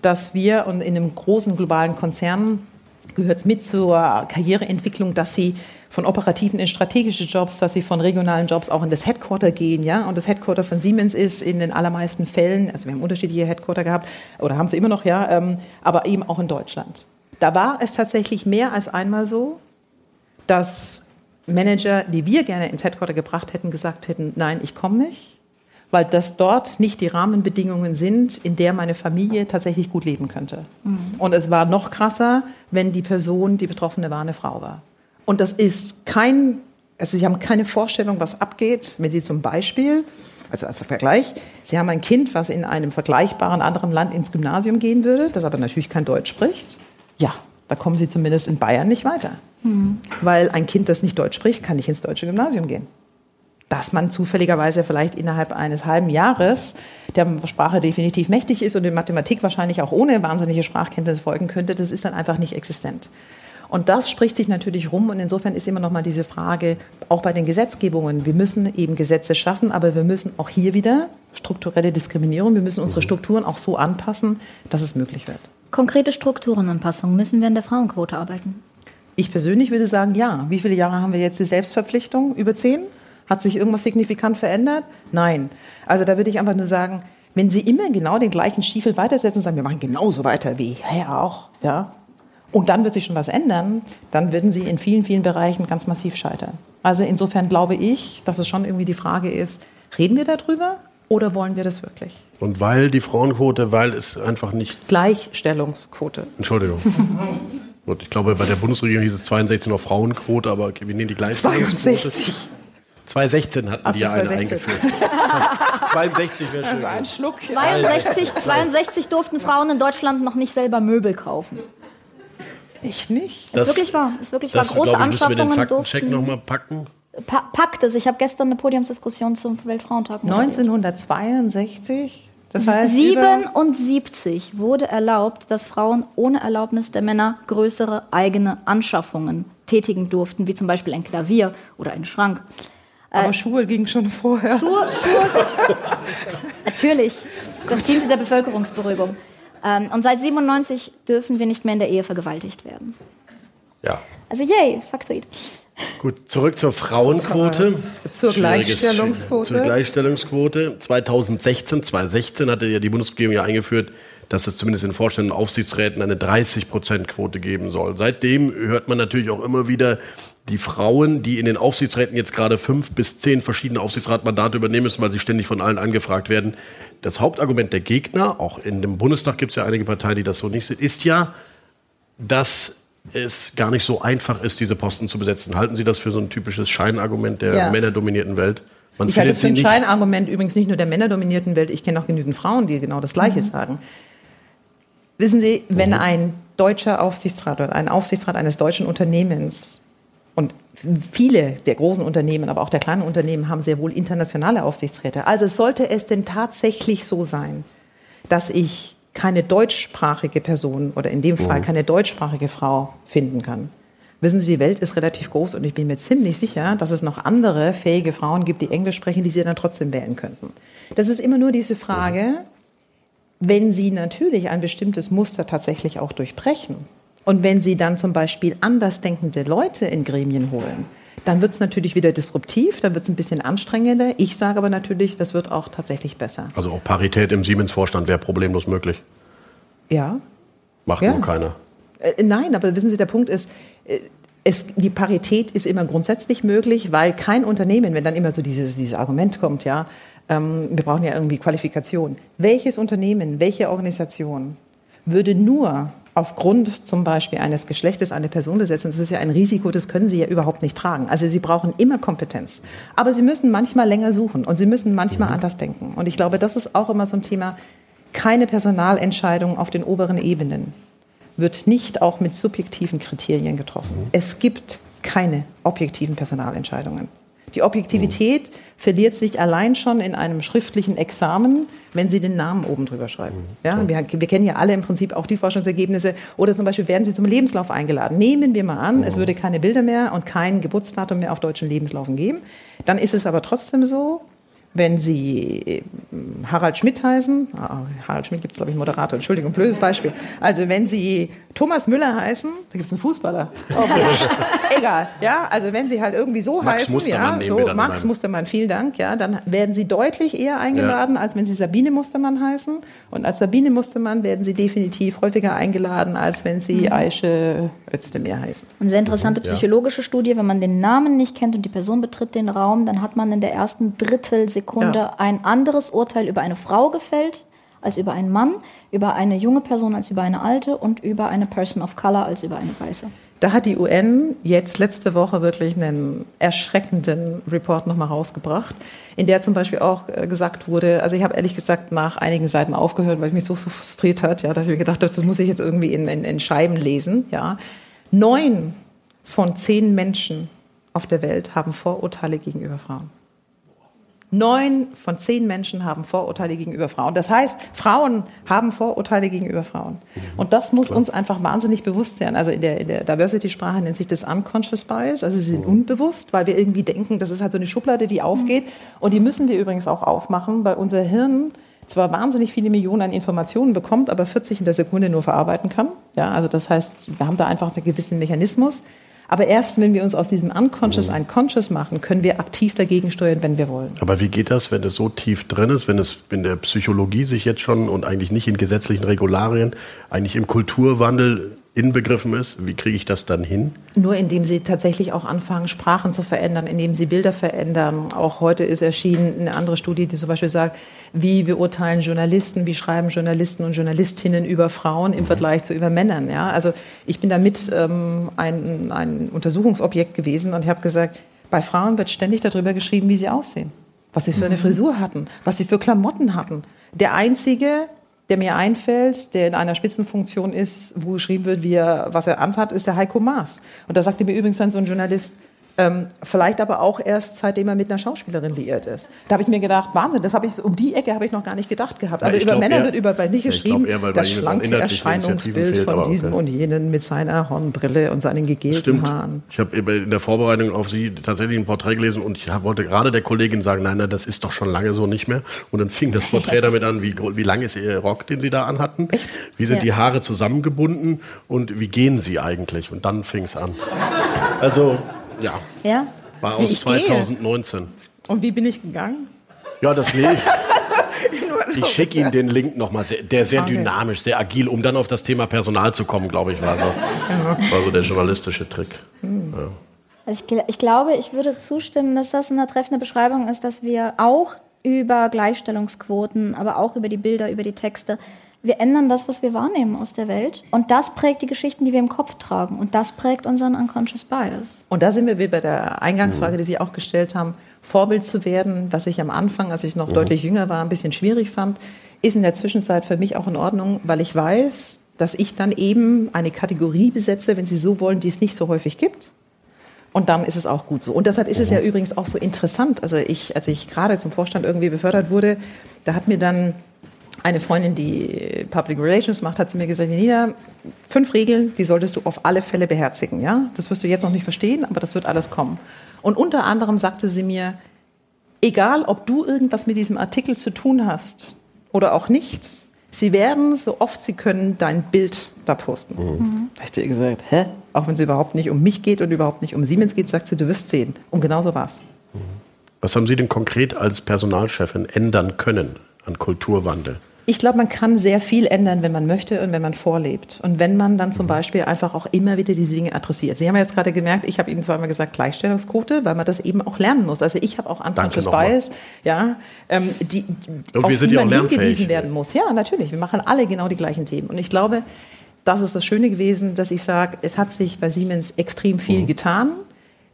dass wir in einem großen globalen Konzern gehört es mit zur Karriereentwicklung, dass sie von operativen in strategische Jobs, dass sie von regionalen Jobs auch in das Headquarter gehen, ja. Und das Headquarter von Siemens ist in den allermeisten Fällen, also wir haben unterschiedliche Headquarter gehabt oder haben sie immer noch, ja, ähm, aber eben auch in Deutschland. Da war es tatsächlich mehr als einmal so, dass Manager, die wir gerne ins Headquarter gebracht hätten, gesagt hätten, nein, ich komme nicht, weil das dort nicht die Rahmenbedingungen sind, in der meine Familie tatsächlich gut leben könnte. Mhm. Und es war noch krasser, wenn die Person, die Betroffene war, eine Frau war. Und das ist kein, also Sie haben keine Vorstellung, was abgeht, wenn Sie zum Beispiel, also als Vergleich, Sie haben ein Kind, was in einem vergleichbaren anderen Land ins Gymnasium gehen würde, das aber natürlich kein Deutsch spricht. Ja, da kommen Sie zumindest in Bayern nicht weiter. Mhm. Weil ein Kind, das nicht Deutsch spricht, kann nicht ins deutsche Gymnasium gehen. Dass man zufälligerweise vielleicht innerhalb eines halben Jahres der Sprache definitiv mächtig ist und in Mathematik wahrscheinlich auch ohne wahnsinnige Sprachkenntnisse folgen könnte, das ist dann einfach nicht existent. Und das spricht sich natürlich rum und insofern ist immer noch mal diese Frage, auch bei den Gesetzgebungen, wir müssen eben Gesetze schaffen, aber wir müssen auch hier wieder strukturelle Diskriminierung, wir müssen unsere Strukturen auch so anpassen, dass es möglich wird. Konkrete Strukturenanpassungen, müssen wir in der Frauenquote arbeiten? Ich persönlich würde sagen, ja. Wie viele Jahre haben wir jetzt die Selbstverpflichtung? Über zehn? Hat sich irgendwas signifikant verändert? Nein. Also da würde ich einfach nur sagen, wenn Sie immer genau den gleichen Stiefel weitersetzen und sagen, wir machen genauso weiter wie ja auch, ja, und dann wird sich schon was ändern, dann würden sie in vielen, vielen Bereichen ganz massiv scheitern. Also insofern glaube ich, dass es schon irgendwie die Frage ist, reden wir darüber oder wollen wir das wirklich? Und weil die Frauenquote, weil es einfach nicht... Gleichstellungsquote. Entschuldigung. Gut, ich glaube, bei der Bundesregierung hieß es 62 noch Frauenquote, aber okay, wir nehmen die Gleichstellungsquote. 62. 2016 hatten Ach, die ja eine eingeführt. 62 wäre schön. Also ein Schluck. 62, 62 durften Frauen in Deutschland noch nicht selber Möbel kaufen. Echt nicht? Das, ist wirklich wahr. Ist wirklich das, wahr. Große ich, Anschaffungen müssen wir den Faktencheck nochmal packen. Pa packt es. Ich habe gestern eine Podiumsdiskussion zum Weltfrauentag. 1962? Das heißt 77 wurde erlaubt, dass Frauen ohne Erlaubnis der Männer größere eigene Anschaffungen tätigen durften, wie zum Beispiel ein Klavier oder ein Schrank. Aber äh, Schuhe gingen schon vorher. Schuhe, Schuhe. Natürlich. Das diente der Bevölkerungsberuhigung. Ähm, und seit 97 dürfen wir nicht mehr in der Ehe vergewaltigt werden. Ja. Also yay, Faktoid. Gut, zurück zur Frauenquote. Zur Gleichstellungsquote. Zur Gleichstellungsquote. 2016, 2016 hatte ja die Bundesregierung ja eingeführt, dass es zumindest in Vorständen und Aufsichtsräten eine 30-Prozent-Quote geben soll. Seitdem hört man natürlich auch immer wieder, die Frauen, die in den Aufsichtsräten jetzt gerade fünf bis zehn verschiedene Aufsichtsratmandate übernehmen müssen, weil sie ständig von allen angefragt werden. Das Hauptargument der Gegner, auch in dem Bundestag gibt es ja einige Parteien, die das so nicht sind, ist ja, dass es gar nicht so einfach ist, diese Posten zu besetzen. Halten Sie das für so ein typisches Scheinargument der ja. männerdominierten Welt? Man ich halte es für ein Scheinargument übrigens nicht nur der männerdominierten Welt. Ich kenne auch genügend Frauen, die genau das Gleiche mhm. sagen. Wissen Sie, wenn mhm. ein deutscher Aufsichtsrat oder ein Aufsichtsrat eines deutschen Unternehmens und viele der großen Unternehmen, aber auch der kleinen Unternehmen haben sehr wohl internationale Aufsichtsräte. Also sollte es denn tatsächlich so sein, dass ich keine deutschsprachige Person oder in dem Fall mhm. keine deutschsprachige Frau finden kann. Wissen Sie, die Welt ist relativ groß und ich bin mir ziemlich sicher, dass es noch andere fähige Frauen gibt, die Englisch sprechen, die Sie dann trotzdem wählen könnten. Das ist immer nur diese Frage, wenn Sie natürlich ein bestimmtes Muster tatsächlich auch durchbrechen und wenn Sie dann zum Beispiel andersdenkende Leute in Gremien holen, dann wird es natürlich wieder disruptiv, dann wird es ein bisschen anstrengender. Ich sage aber natürlich, das wird auch tatsächlich besser. Also auch Parität im Siemens-Vorstand wäre problemlos möglich. Ja. Macht ja. nur keiner. Äh, nein, aber wissen Sie, der Punkt ist, äh, es, die Parität ist immer grundsätzlich möglich, weil kein Unternehmen, wenn dann immer so dieses, dieses Argument kommt, ja, ähm, wir brauchen ja irgendwie Qualifikation. Welches Unternehmen, welche Organisation würde nur aufgrund zum Beispiel eines Geschlechtes eine Person besetzen, das ist ja ein Risiko, das können Sie ja überhaupt nicht tragen. Also Sie brauchen immer Kompetenz. Aber Sie müssen manchmal länger suchen und Sie müssen manchmal mhm. anders denken. Und ich glaube, das ist auch immer so ein Thema, keine Personalentscheidung auf den oberen Ebenen wird nicht auch mit subjektiven Kriterien getroffen. Mhm. Es gibt keine objektiven Personalentscheidungen. Die Objektivität mhm. Verliert sich allein schon in einem schriftlichen Examen, wenn Sie den Namen oben drüber schreiben. Mhm. Ja, wir, wir, kennen ja alle im Prinzip auch die Forschungsergebnisse. Oder zum Beispiel werden Sie zum Lebenslauf eingeladen. Nehmen wir mal an, mhm. es würde keine Bilder mehr und kein Geburtsdatum mehr auf deutschen Lebenslaufen geben. Dann ist es aber trotzdem so, wenn Sie äh, Harald Schmidt heißen, ah, Harald Schmidt gibt es, glaube ich, Moderator, Entschuldigung, blödes Beispiel. Also wenn Sie Thomas Müller heißen, da gibt es einen Fußballer. Oh, Egal, ja, also wenn sie halt irgendwie so Max heißen, Mustermann ja, nehmen so wir dann Max rein. Mustermann, vielen Dank, ja, dann werden sie deutlich eher eingeladen, als wenn sie Sabine Mustermann heißen. Und als Sabine Mustermann werden sie definitiv häufiger eingeladen, als wenn sie Aische Özdemir heißen. Eine sehr interessante psychologische Studie, wenn man den Namen nicht kennt und die Person betritt den Raum, dann hat man in der ersten Drittelsekunde Ja. ein anderes Urteil über eine Frau gefällt als über einen Mann, über eine junge Person als über eine alte und über eine Person of Color als über eine weiße. Da hat die UN jetzt letzte Woche wirklich einen erschreckenden Report nochmal rausgebracht, in der zum Beispiel auch äh, gesagt wurde, also ich habe ehrlich gesagt nach einigen Seiten aufgehört, weil ich mich so, so frustriert hat, ja, dass ich mir gedacht habe, das muss ich jetzt irgendwie in, in, in Scheiben lesen. Ja. Neun von zehn Menschen auf der Welt haben Vorurteile gegenüber Frauen. Neun von zehn Menschen haben Vorurteile gegenüber Frauen. Das heißt, Frauen haben Vorurteile gegenüber Frauen. Und das muss uns einfach wahnsinnig bewusst sein. Also in der, in der Diversity-Sprache nennt sich das Unconscious Bias. Also sie sind unbewusst, weil wir irgendwie denken, das ist halt so eine Schublade, die aufgeht. Und die müssen wir übrigens auch aufmachen, weil unser Hirn zwar wahnsinnig viele Millionen an Informationen bekommt, aber 40 in der Sekunde nur verarbeiten kann. Ja, also das heißt, wir haben da einfach einen gewissen Mechanismus. Aber erst, wenn wir uns aus diesem Unconscious ein Conscious machen, können wir aktiv dagegen steuern, wenn wir wollen. Aber wie geht das, wenn es so tief drin ist, wenn es in der Psychologie sich jetzt schon und eigentlich nicht in gesetzlichen Regularien, eigentlich im Kulturwandel inbegriffen ist? Wie kriege ich das dann hin? Nur indem sie tatsächlich auch anfangen, Sprachen zu verändern, indem sie Bilder verändern. Auch heute ist erschienen eine andere Studie, die zum Beispiel sagt, wie beurteilen Journalisten, wie schreiben Journalisten und Journalistinnen über Frauen im Vergleich zu über Männern. Ja? Also ich bin damit ähm, ein, ein Untersuchungsobjekt gewesen und ich habe gesagt, bei Frauen wird ständig darüber geschrieben, wie sie aussehen, was sie für eine Frisur hatten, was sie für Klamotten hatten. Der einzige der mir einfällt, der in einer Spitzenfunktion ist, wo geschrieben wird, wie er, was er anhat, ist der Heiko Maas. Und da sagte mir übrigens dann so ein Journalist, ähm, vielleicht aber auch erst seitdem er mit einer Schauspielerin liiert ist. Da habe ich mir gedacht, Wahnsinn, das habe ich um die Ecke habe ich noch gar nicht gedacht gehabt. Aber ich über glaub Männer eher- wird über nicht Ja, ich geschrieben, eher, weil das schlanke Erscheinungsbild fehlt, von diesem okay. und jenen mit seiner Hornbrille und seinen gegelten Stimmt. Haaren. Ich habe in der Vorbereitung auf Sie tatsächlich ein Porträt gelesen und ich wollte gerade der Kollegin sagen, nein, nein, das ist doch schon lange so nicht mehr. Und dann fing das Porträt damit an, wie, wie lang ist Ihr Rock, den Sie da anhatten? Echt? Wie sind Ja. die Haare zusammengebunden und wie gehen Sie eigentlich? Und dann fing es an. Also, ja, Ja? war aus ich gehe? 2019. Und wie bin ich gegangen? Ja, das Leben. Ich schicke Ihnen den Link nochmal, der sehr dynamisch, sehr agil, um dann auf das Thema Personal zu kommen, glaube ich, war so, war so der journalistische Trick. Also ich, ich glaube, ich würde zustimmen, dass das eine treffende Beschreibung ist, dass wir auch über Gleichstellungsquoten, aber auch über die Bilder, über die Texte, wir ändern das, was wir wahrnehmen aus der Welt. Und das prägt die Geschichten, die wir im Kopf tragen. Und das prägt unseren Unconscious Bias. Und da sind wir wie bei der Eingangsfrage, die Sie auch gestellt haben, Vorbild zu werden, was ich am Anfang, als ich noch deutlich jünger war, ein bisschen schwierig fand, ist in der Zwischenzeit für mich auch in Ordnung, weil ich weiß, dass ich dann eben eine Kategorie besetze, wenn Sie so wollen, die es nicht so häufig gibt. Und dann ist es auch gut so. Und deshalb ist es ja übrigens auch so interessant. Also ich, als ich gerade zum Vorstand irgendwie befördert wurde, da hat mir dann eine Freundin, die Public Relations macht, hat zu mir gesagt, Nina, fünf Regeln, die solltest du auf alle Fälle beherzigen. Ja? Das wirst du jetzt noch nicht verstehen, aber das wird alles kommen. Und unter anderem sagte sie mir, egal ob du irgendwas mit diesem Artikel zu tun hast oder auch nicht, sie werden so oft sie können dein Bild da posten. Da habe ich dir gesagt, hä? Auch wenn es überhaupt nicht um mich geht und überhaupt nicht um Siemens geht, sagt sie, du wirst sehen. Und genau so war's. Was haben Sie denn konkret als Personalchefin ändern können an Kulturwandel? Ich glaube, man kann sehr viel ändern, wenn man möchte und wenn man vorlebt. Und wenn man dann zum Beispiel einfach auch immer wieder diese Dinge adressiert. Sie haben ja jetzt gerade gemerkt, ich habe Ihnen zwar immer gesagt Gleichstellungsquote, weil man das eben auch lernen muss. Also ich habe auch Unconscious. Bias, ja, ähm, die, Und auf wir sind die man hingewiesen werden muss. Ja, natürlich. Wir machen alle genau die gleichen Themen. Und ich glaube, das ist das Schöne gewesen, dass ich sage, es hat sich bei Siemens extrem viel getan.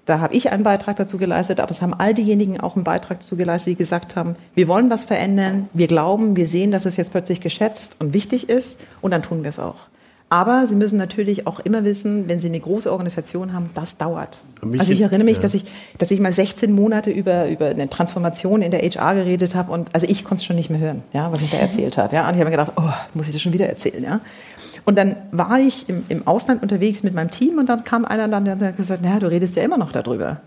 Da habe ich einen Beitrag dazu geleistet, aber es haben all diejenigen auch einen Beitrag dazu geleistet, die gesagt haben, wir wollen was verändern, wir glauben, wir sehen, dass es jetzt plötzlich geschätzt und wichtig ist und dann tun wir es auch. Aber Sie müssen natürlich auch immer wissen, wenn Sie eine große Organisation haben, das dauert. Also ich erinnere mich, ja. dass ich, dass ich mal 16 Monate über, über eine Transformation in der HR geredet habe und also ich konnte es schon nicht mehr hören, ja, was ich da erzählt habe. Ja, und ich habe mir gedacht, oh, muss ich das schon wieder erzählen, ja. Und dann war ich im, im Ausland unterwegs mit meinem Team und dann kam einer dann, der hat gesagt, naja, du redest ja immer noch darüber.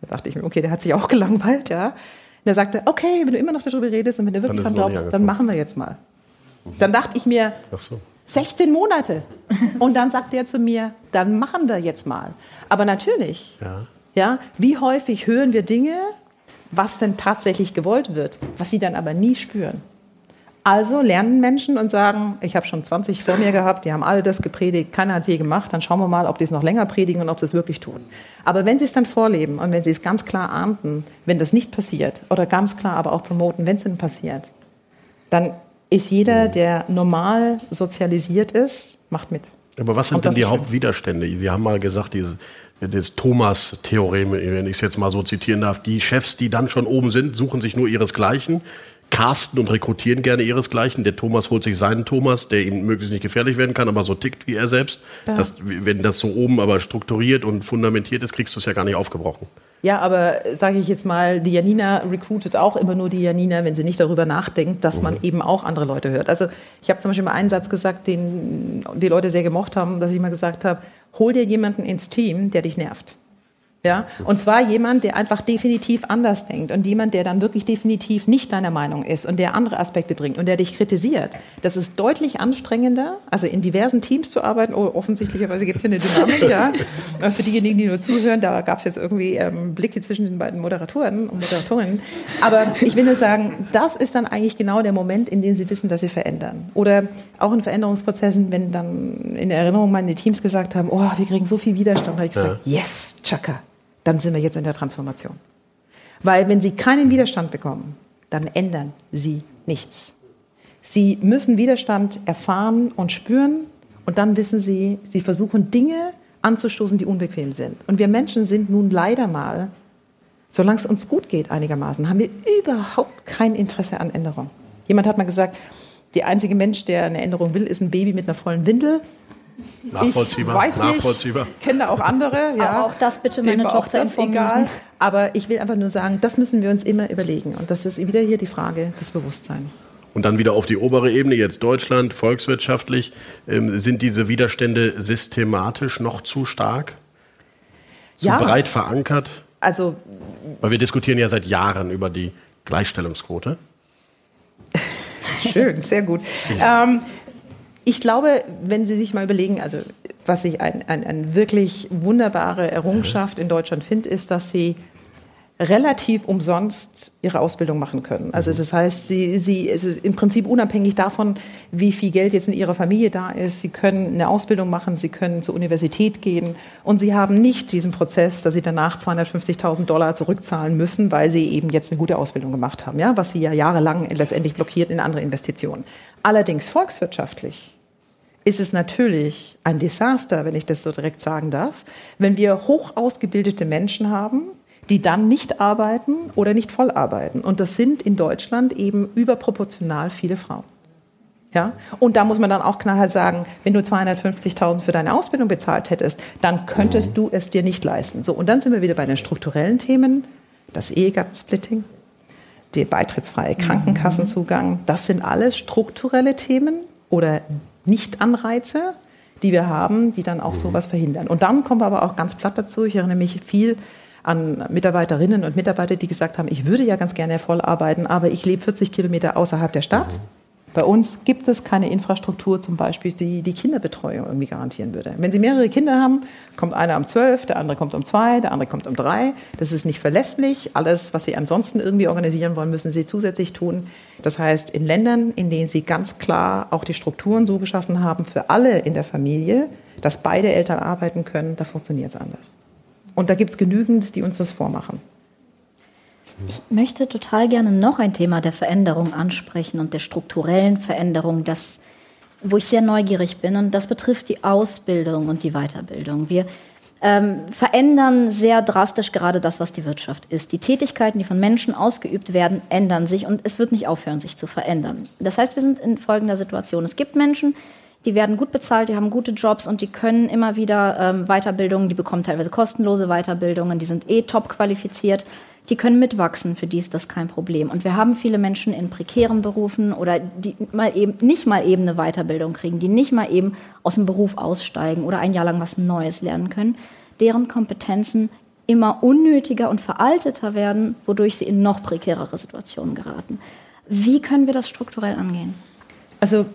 Da dachte ich mir, okay, der hat sich auch gelangweilt, ja. Und er sagte, okay, wenn du immer noch darüber redest und wenn du wirklich dran glaubst, dann machen wir jetzt mal. Dann dachte ich mir, so. 16 Monate. Und dann sagt er zu mir, dann machen wir jetzt mal. Aber natürlich, ja. Ja, wie häufig hören wir Dinge, was denn tatsächlich gewollt wird, was sie dann aber nie spüren. Also lernen Menschen und sagen, ich habe schon 20 vor mir gehabt, die haben alle das gepredigt, keiner hat es je gemacht, dann schauen wir mal, ob die es noch länger predigen und ob sie es wirklich tun. Aber wenn sie es dann vorleben und wenn sie es ganz klar ahnden, wenn das nicht passiert oder ganz klar aber auch promoten, wenn es denn passiert, dann ist jeder, der normal sozialisiert ist, macht mit. Aber was sind denn die Hauptwiderstände? Sie haben mal gesagt, dieses, das Thomas-Theorem, wenn ich es jetzt mal so zitieren darf, die Chefs, die dann schon oben sind, suchen sich nur ihresgleichen casten und rekrutieren gerne ihresgleichen. Der Thomas holt sich seinen Thomas, der ihm möglichst nicht gefährlich werden kann, aber so tickt wie er selbst. Ja. Das, wenn das so oben aber strukturiert und fundamentiert ist, kriegst du es ja gar nicht aufgebrochen. Ja, aber sage ich jetzt mal, die Janina recruitet auch immer nur die Janina, wenn sie nicht darüber nachdenkt, dass mhm. man eben auch andere Leute hört. Also ich habe zum Beispiel mal einen Satz gesagt, den die Leute sehr gemocht haben, dass ich mal gesagt habe, hol dir jemanden ins Team, der dich nervt. Ja? Und zwar jemand, der einfach definitiv anders denkt und jemand, der dann wirklich definitiv nicht deiner Meinung ist und der andere Aspekte bringt und der dich kritisiert. Das ist deutlich anstrengender, also in diversen Teams zu arbeiten. Oh, offensichtlicherweise gibt es hier eine Dynamik. ja. Für diejenigen, die nur zuhören, da gab es jetzt irgendwie ähm, Blicke zwischen den beiden Moderatoren und Moderatorinnen. Aber ich will nur sagen, das ist dann eigentlich genau der Moment, in dem sie wissen, dass sie verändern. Oder auch in Veränderungsprozessen, wenn dann in Erinnerung meine Teams gesagt haben, oh, wir kriegen so viel Widerstand, da habe ich gesagt, ja. yes, Chaka dann sind wir jetzt in der Transformation. Weil wenn Sie keinen Widerstand bekommen, dann ändern Sie nichts. Sie müssen Widerstand erfahren und spüren und dann wissen Sie, Sie versuchen Dinge anzustoßen, die unbequem sind. Und wir Menschen sind nun leider mal, solange es uns gut geht einigermaßen, haben wir überhaupt kein Interesse an Änderung. Jemand hat mal gesagt, der einzige Mensch, der eine Änderung will, ist ein Baby mit einer vollen Windel. Nachvollziehbar. Ich weiß nachvollziehbar. Nicht, kenne da auch andere. Ja. Aber auch das bitte meine Tochter das egal. Aber ich will einfach nur sagen, das müssen wir uns immer überlegen. Und das ist wieder hier die Frage des Bewusstseins. Und dann wieder auf die obere Ebene, jetzt Deutschland, volkswirtschaftlich. Ähm, sind diese Widerstände systematisch noch zu stark? Zu ja. breit verankert? Also. Weil wir diskutieren ja seit Jahren über die Gleichstellungsquote. Schön, sehr gut. Ja. Ähm, ich glaube, wenn Sie sich mal überlegen, also was ich eine ein, ein wirklich wunderbare Errungenschaft in Deutschland finde, ist, dass Sie relativ umsonst ihre Ausbildung machen können. Also das heißt, sie, sie, es ist im Prinzip unabhängig davon, wie viel Geld jetzt in ihrer Familie da ist. Sie können eine Ausbildung machen, sie können zur Universität gehen und sie haben nicht diesen Prozess, dass sie danach 250.000 Dollar zurückzahlen müssen, weil sie eben jetzt eine gute Ausbildung gemacht haben, ja, was sie ja jahrelang letztendlich blockiert in andere Investitionen. Allerdings volkswirtschaftlich ist es natürlich ein Desaster, wenn ich das so direkt sagen darf, wenn wir hoch ausgebildete Menschen haben, die dann nicht arbeiten oder nicht voll arbeiten. Und das sind in Deutschland eben überproportional viele Frauen. Ja? Und da muss man dann auch knallhart sagen, wenn du 250.000 für deine Ausbildung bezahlt hättest, dann könntest du es dir nicht leisten. So, und dann sind wir wieder bei den strukturellen Themen, das Ehegattensplitting, der beitrittsfreie. Krankenkassenzugang. Das sind alles strukturelle Themen oder nicht-Anreize, die wir haben, die dann auch mhm. sowas verhindern. Und dann kommen wir aber auch ganz platt dazu. Ich erinnere mich viel an Mitarbeiterinnen und Mitarbeiter, die gesagt haben, ich würde ja ganz gerne voll arbeiten, aber ich lebe 40 Kilometer außerhalb der Stadt. Mhm. Bei uns gibt es keine Infrastruktur, zum Beispiel, die die Kinderbetreuung irgendwie garantieren würde. Wenn Sie mehrere Kinder haben, kommt einer um zwölf, der andere kommt um zwei, der andere kommt um drei. Das ist nicht verlässlich. Alles, was Sie ansonsten irgendwie organisieren wollen, müssen Sie zusätzlich tun. Das heißt, in Ländern, in denen Sie ganz klar auch die Strukturen so geschaffen haben für alle in der Familie, dass beide Eltern arbeiten können, da funktioniert es anders. Und da gibt es genügend, die uns das vormachen. Ich möchte total gerne noch ein Thema der Veränderung ansprechen und der strukturellen Veränderung, das, wo ich sehr neugierig bin. Und das betrifft die Ausbildung und die Weiterbildung. Wir ähm, verändern sehr drastisch gerade das, was die Wirtschaft ist. Die Tätigkeiten, die von Menschen ausgeübt werden, ändern sich und es wird nicht aufhören, sich zu verändern. Das heißt, wir sind in folgender Situation. Es gibt Menschen, die werden gut bezahlt, die haben gute Jobs und die können immer wieder ähm, Weiterbildungen, die bekommen teilweise kostenlose Weiterbildungen, die sind eh top qualifiziert die können mitwachsen, für die ist das kein Problem. Und wir haben viele Menschen in prekären Berufen oder die mal eben, nicht mal eben eine Weiterbildung kriegen, die nicht mal eben aus dem Beruf aussteigen oder ein Jahr lang was Neues lernen können, deren Kompetenzen immer unnötiger und veralteter werden, wodurch sie in noch prekärere Situationen geraten. Wie können wir das strukturell angehen? Also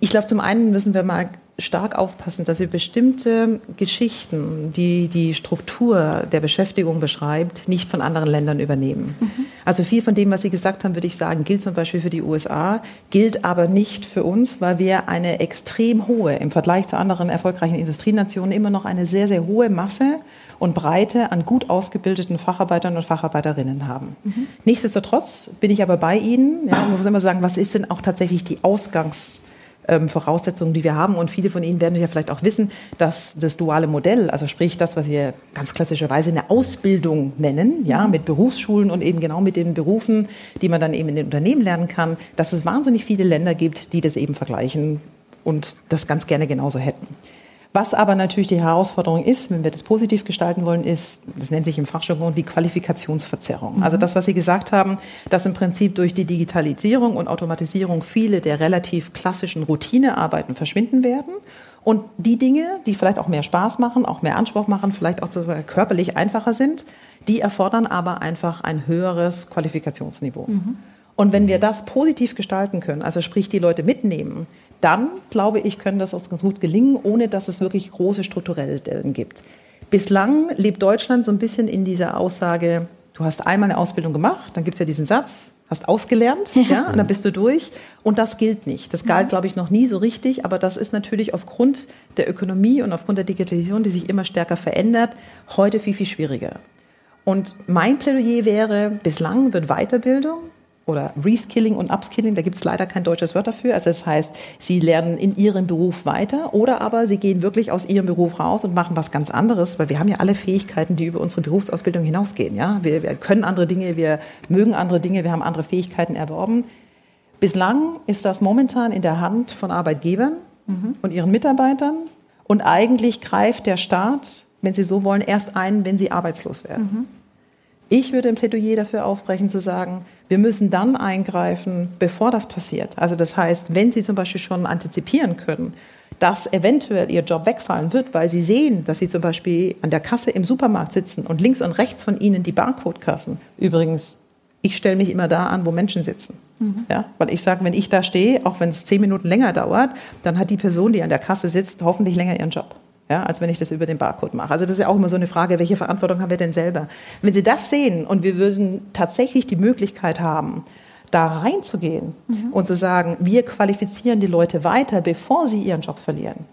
Ich glaube, zum einen müssen wir mal stark aufpassen, dass wir bestimmte Geschichten, die die Struktur der Beschäftigung beschreibt, nicht von anderen Ländern übernehmen. Mhm. Also viel von dem, was Sie gesagt haben, würde ich sagen, gilt zum Beispiel für die USA, gilt aber nicht für uns, weil wir eine extrem hohe, im Vergleich zu anderen erfolgreichen Industrienationen, immer noch eine sehr, sehr hohe Masse und Breite an gut ausgebildeten Facharbeitern und Facharbeiterinnen haben. Mhm. Nichtsdestotrotz bin ich aber bei Ihnen. Ja, man muss immer sagen, was ist denn auch tatsächlich die Ausgangs- ähm, Voraussetzungen, die wir haben. Und viele von Ihnen werden ja vielleicht auch wissen, dass das duale Modell, also sprich das, was wir ganz klassischerweise eine Ausbildung nennen, ja, mit Berufsschulen und eben genau mit den Berufen, die man dann eben in den Unternehmen lernen kann, dass es wahnsinnig viele Länder gibt, die das eben vergleichen und das ganz gerne genauso hätten. Was aber natürlich die Herausforderung ist, wenn wir das positiv gestalten wollen, ist, das nennt sich im Fachjargon die Qualifikationsverzerrung. Mhm. Also das, was Sie gesagt haben, dass im Prinzip durch die Digitalisierung und Automatisierung viele der relativ klassischen Routinearbeiten verschwinden werden. Und die Dinge, die vielleicht auch mehr Spaß machen, auch mehr Anspruch machen, vielleicht auch sogar körperlich einfacher sind, die erfordern aber einfach ein höheres Qualifikationsniveau. Mhm. Und wenn wir das positiv gestalten können, also sprich die Leute mitnehmen, dann, glaube ich, können das uns ganz gut gelingen, ohne dass es wirklich große strukturelle Dellen gibt. Bislang lebt Deutschland so ein bisschen in dieser Aussage, du hast einmal eine Ausbildung gemacht, dann gibt es ja diesen Satz, hast ausgelernt, ja. ja. und dann bist du durch. Und das gilt nicht. Das galt, glaube ich, noch nie so richtig, aber das ist natürlich aufgrund der Ökonomie und aufgrund der Digitalisierung, die sich immer stärker verändert, heute viel, viel schwieriger. Und mein Plädoyer wäre, bislang wird Weiterbildung oder Reskilling und Upskilling, da gibt es leider kein deutsches Wort dafür. Also das heißt, sie lernen in ihrem Beruf weiter oder aber sie gehen wirklich aus ihrem Beruf raus und machen was ganz anderes, weil wir haben ja alle Fähigkeiten, die über unsere Berufsausbildung hinausgehen. Ja? Wir, wir können andere Dinge, wir mögen andere Dinge, wir haben andere Fähigkeiten erworben. Bislang ist das momentan in der Hand von Arbeitgebern mhm. und ihren Mitarbeitern und eigentlich greift der Staat, wenn Sie so wollen, erst ein, wenn sie arbeitslos werden. Mhm. Ich würde ein Plädoyer dafür aufbrechen, zu sagen, wir müssen dann eingreifen, bevor das passiert. Also das heißt, wenn Sie zum Beispiel schon antizipieren können, dass eventuell Ihr Job wegfallen wird, weil Sie sehen, dass Sie zum Beispiel an der Kasse im Supermarkt sitzen und links und rechts von Ihnen die Barcode-Kassen. Übrigens, ich stelle mich immer da an, wo Menschen sitzen. Mhm. Ja, weil ich sage, wenn ich da stehe, auch wenn es zehn Minuten länger dauert, dann hat die Person, die an der Kasse sitzt, hoffentlich länger ihren Job ja, als wenn ich das über den Barcode mache. Also das ist ja auch immer so eine Frage, welche Verantwortung haben wir denn selber? Wenn Sie das sehen und wir würden tatsächlich die Möglichkeit haben, da reinzugehen mhm. und zu sagen, wir qualifizieren die Leute weiter, bevor sie ihren Job verlieren,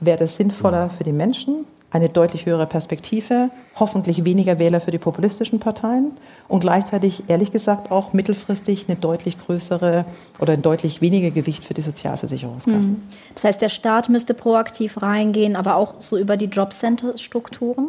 wäre das sinnvoller für die Menschen, eine deutlich höhere Perspektive, hoffentlich weniger Wähler für die populistischen Parteien und gleichzeitig, ehrlich gesagt, auch mittelfristig eine deutlich größere oder ein deutlich weniger Gewicht für die Sozialversicherungskassen. Mhm. Das heißt, der Staat müsste proaktiv reingehen, aber auch so über die Jobcenter-Strukturen?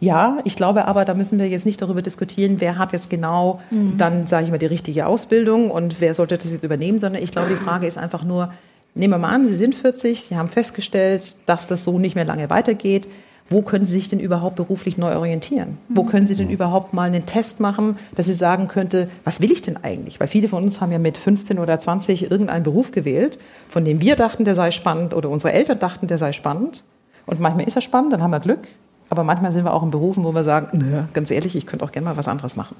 Ja, ich glaube aber, da müssen wir jetzt nicht darüber diskutieren, wer hat jetzt genau mhm. dann, sage ich mal, die richtige Ausbildung und wer sollte das jetzt übernehmen, sondern ich glaube, die Frage ist einfach nur, nehmen wir mal an, Sie sind 40, Sie haben festgestellt, dass das so nicht mehr lange weitergeht wo können Sie sich denn überhaupt beruflich neu orientieren? Wo mhm. können Sie denn überhaupt mal einen Test machen, dass Sie sagen könnte, was will ich denn eigentlich? Weil viele von uns haben ja mit 15 oder 20 irgendeinen Beruf gewählt, von dem wir dachten, der sei spannend oder unsere Eltern dachten, der sei spannend. Und manchmal ist er spannend, dann haben wir Glück. Aber manchmal sind wir auch in Berufen, wo wir sagen, naja, ganz ehrlich, ich könnte auch gerne mal was anderes machen.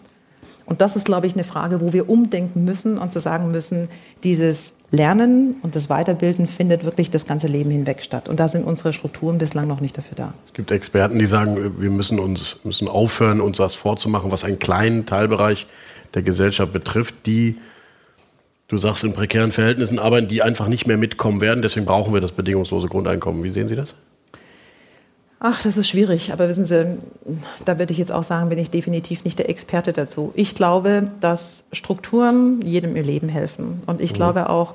Und das ist, glaube ich, eine Frage, wo wir umdenken müssen und zu sagen müssen, dieses Lernen und das Weiterbilden findet wirklich das ganze Leben hinweg statt. Und da sind unsere Strukturen bislang noch nicht dafür da. Es gibt Experten, die sagen, wir müssen uns müssen aufhören, uns das vorzumachen, was einen kleinen Teilbereich der Gesellschaft betrifft, die, du sagst, in prekären Verhältnissen arbeiten, die einfach nicht mehr mitkommen werden. Deswegen brauchen wir das bedingungslose Grundeinkommen. Wie sehen Sie das? Ach, das ist schwierig. Aber wissen Sie, da würde ich jetzt auch sagen, bin ich definitiv nicht der Experte dazu. Ich glaube, dass Strukturen jedem im Leben helfen. Und ich mhm. glaube auch,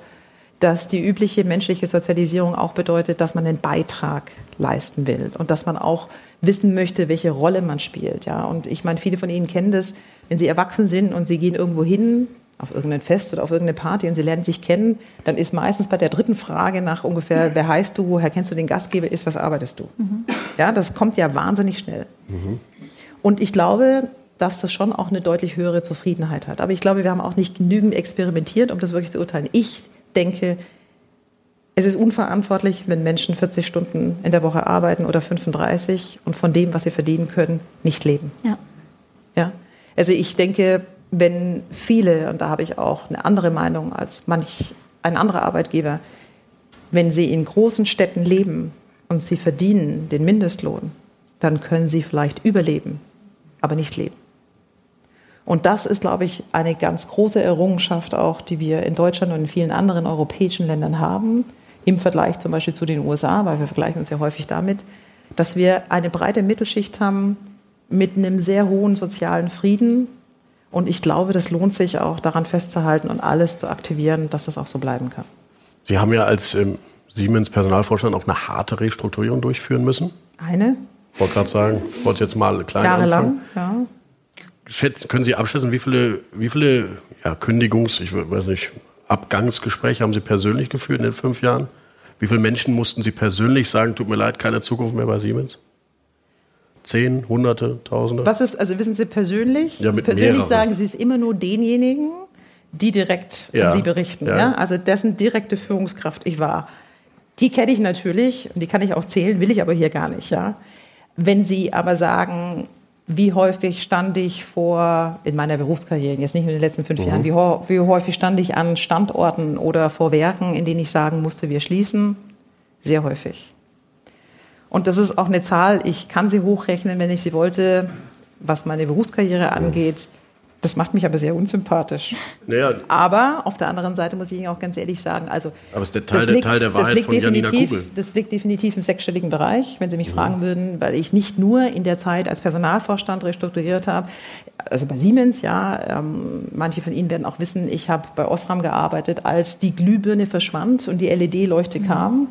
dass die übliche menschliche Sozialisierung auch bedeutet, dass man einen Beitrag leisten will und dass man auch wissen möchte, welche Rolle man spielt. Ja, und ich meine, viele von Ihnen kennen das, wenn Sie erwachsen sind und Sie gehen irgendwo hin, auf irgendein Fest oder auf irgendeine Party und sie lernen sich kennen, dann ist meistens bei der dritten Frage nach ungefähr, wer heißt du, woher kennst du den Gastgeber, ist, was arbeitest du? Mhm. Ja, das kommt ja wahnsinnig schnell. Mhm. Und ich glaube, dass das schon auch eine deutlich höhere Zufriedenheit hat. Aber ich glaube, wir haben auch nicht genügend experimentiert, um das wirklich zu urteilen. Ich denke, es ist unverantwortlich, wenn Menschen 40 Stunden in der Woche arbeiten oder 35 und von dem, was sie verdienen können, nicht leben. Ja. Ja. Also ich denke, wenn viele, und da habe ich auch eine andere Meinung als manch ein anderer Arbeitgeber, Wenn Sie in großen Städten leben und Sie verdienen den Mindestlohn, dann können Sie vielleicht überleben, aber nicht leben. Und das ist, glaube ich, eine ganz große Errungenschaft auch, die wir in Deutschland und in vielen anderen europäischen Ländern haben, im Vergleich zum Beispiel zu den USA, weil wir vergleichen uns ja häufig damit, dass wir eine breite Mittelschicht haben mit einem sehr hohen sozialen Frieden. Und ich glaube, das lohnt sich auch daran festzuhalten und alles zu aktivieren, dass das auch so bleiben kann. Sie haben ja als ähm, Siemens Personalvorstand auch eine harte Restrukturierung durchführen müssen. Eine? Ich wollte gerade sagen, ich wollte jetzt mal klein Jahrelang, ja. Schätzen, können Sie abschätzen, wie viele, wie viele ja, Kündigungs-, ich weiß nicht, Abgangsgespräche haben Sie persönlich geführt in den fünf Jahren? Wie viele Menschen mussten Sie persönlich sagen, tut mir leid, keine Zukunft mehr bei Siemens? Zehn, Hunderte, Tausende? Was ist, also wissen Sie persönlich? Ja, mit persönlich mehreren. sagen Sie es immer nur denjenigen, die direkt Ja, an Sie berichten. ja. Ja. Also dessen direkte Führungskraft ich war. Die kenne ich natürlich und die kann ich auch zählen, will ich aber hier gar nicht. Ja. Wenn Sie aber sagen, wie häufig stand ich vor, in meiner Berufskarriere, jetzt nicht nur in den letzten fünf Mhm. Jahren, wie, wie häufig stand ich an Standorten oder vor Werken, in denen ich sagen musste, wir schließen? Sehr häufig. Und das ist auch eine Zahl, ich kann sie hochrechnen, wenn ich sie wollte, was meine Berufskarriere angeht. Das macht mich aber sehr unsympathisch. Naja, Aber auf der anderen Seite muss ich Ihnen auch ganz ehrlich sagen, also Aber ist der Teil das der- liegt, Teil der das Wahrheit von Janina definitiv, Kugel. Das liegt definitiv im sechsstelligen Bereich, wenn Sie mich fragen würden, weil ich nicht nur in der Zeit als Personalvorstand restrukturiert habe, also bei Siemens, ja, ähm, manche von Ihnen werden auch wissen, ich habe bei Osram gearbeitet, als die Glühbirne verschwand und die LED-Leuchte kam.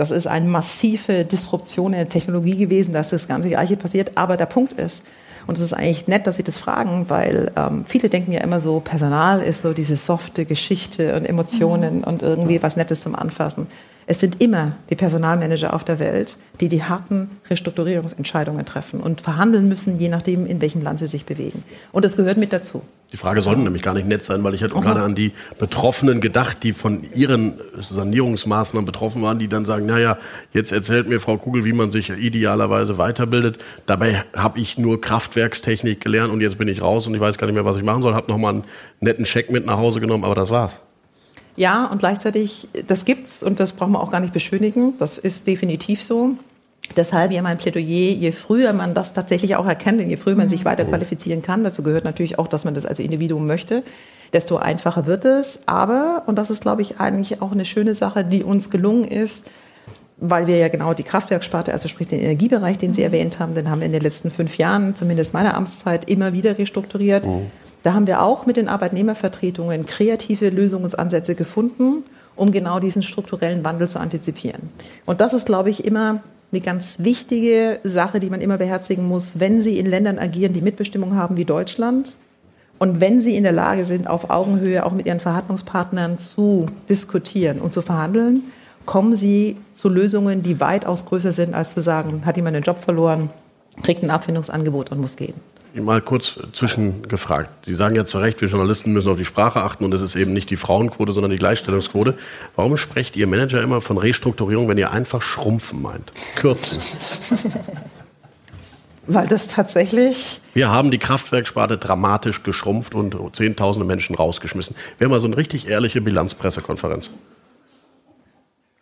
Das ist eine massive Disruption in der Technologie gewesen, dass das ganze Gleiche passiert. Aber der Punkt ist, und es ist eigentlich nett, dass Sie das fragen, weil ähm, viele denken ja immer so, Personal ist so diese softe Geschichte und Emotionen und irgendwie was Nettes zum Anfassen. Es sind immer die Personalmanager auf der Welt, die die harten Restrukturierungsentscheidungen treffen und verhandeln müssen, je nachdem, in welchem Land sie sich bewegen. Und das gehört mit dazu. Die Frage sollte nämlich gar nicht nett sein, weil ich hätte auch gerade an die Betroffenen gedacht, die von ihren Sanierungsmaßnahmen betroffen waren, die dann sagen, naja, jetzt erzählt mir Frau Kugel, wie man sich idealerweise weiterbildet. Dabei habe ich nur Kraftwerkstechnik gelernt und jetzt bin ich raus und ich weiß gar nicht mehr, was ich machen soll. Habe nochmal einen netten Scheck mit nach Hause genommen, aber das war's. Ja, und gleichzeitig, das gibt's und das brauchen wir auch gar nicht beschönigen. Das ist definitiv so. Deshalb ja mein Plädoyer, je früher man das tatsächlich auch erkennt und je früher man sich weiter qualifizieren kann, dazu gehört natürlich auch, dass man das als Individuum möchte, desto einfacher wird es. Aber, und das ist, glaube ich, eigentlich auch eine schöne Sache, die uns gelungen ist, weil wir ja genau die Kraftwerksparte, also sprich den Energiebereich, den Sie erwähnt haben, den haben wir in den letzten fünf Jahren, zumindest meiner Amtszeit, immer wieder restrukturiert. Da haben wir auch mit den Arbeitnehmervertretungen kreative Lösungsansätze gefunden, um genau diesen strukturellen Wandel zu antizipieren. Und das ist, glaube ich, immer eine ganz wichtige Sache, die man immer beherzigen muss, wenn Sie in Ländern agieren, die Mitbestimmung haben wie Deutschland. Und wenn Sie in der Lage sind, auf Augenhöhe auch mit Ihren Verhandlungspartnern zu diskutieren und zu verhandeln, kommen Sie zu Lösungen, die weitaus größer sind, als zu sagen, hat jemand den Job verloren, kriegt ein Abfindungsangebot und muss gehen. Mal kurz zwischengefragt. Sie sagen ja zu Recht, wir Journalisten müssen auf die Sprache achten und es ist eben nicht die Frauenquote, sondern die Gleichstellungsquote. Warum sprecht Ihr Manager immer von Restrukturierung, wenn ihr einfach schrumpfen meint? Kürzen. Weil das tatsächlich Wir haben die Kraftwerksparte dramatisch geschrumpft und zehntausende Menschen rausgeschmissen. Wäre mal so eine richtig ehrliche Bilanzpressekonferenz.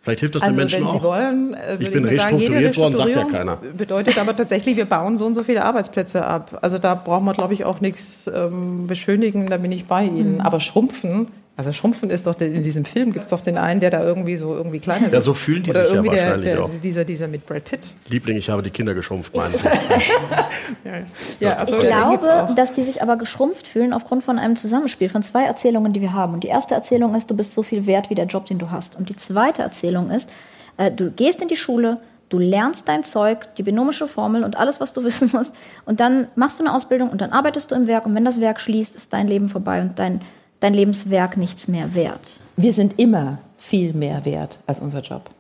Vielleicht hilft das den Also Menschen wenn Sie auch. wollen, äh, würde Ich bin mal sagen, jede restrukturiert worden, sagt ja Restrukturierung keiner. Bedeutet aber tatsächlich, wir bauen so und so viele Arbeitsplätze ab. Also da brauchen wir, glaube ich, auch nichts ähm, beschönigen, da bin ich bei Ihnen. Mhm. Aber Schrumpfen, also Schrumpfen ist doch, der- in diesem Film gibt es doch den einen, der da irgendwie so irgendwie kleiner wird. Ja, so fühlen die Oder sich ja irgendwie der, wahrscheinlich der, auch. Dieser, dieser mit Brad Pitt. Liebling, ich habe die Kinder geschrumpft, meinen Sie. Ja, also, Ich glaube, dass die sich aber geschrumpft fühlen aufgrund von einem Zusammenspiel von zwei Erzählungen, die wir haben. Und die erste Erzählung ist, du bist so viel wert wie der Job, den du hast. Und die zweite Erzählung ist, äh, du gehst in die Schule, du lernst dein Zeug, die binomische Formel und alles, was du wissen musst. Und dann machst du eine Ausbildung und dann arbeitest du im Werk. Und wenn das Werk schließt, ist dein Leben vorbei und dein, dein Lebenswerk nichts mehr wert. Wir sind immer viel mehr wert als unser Job.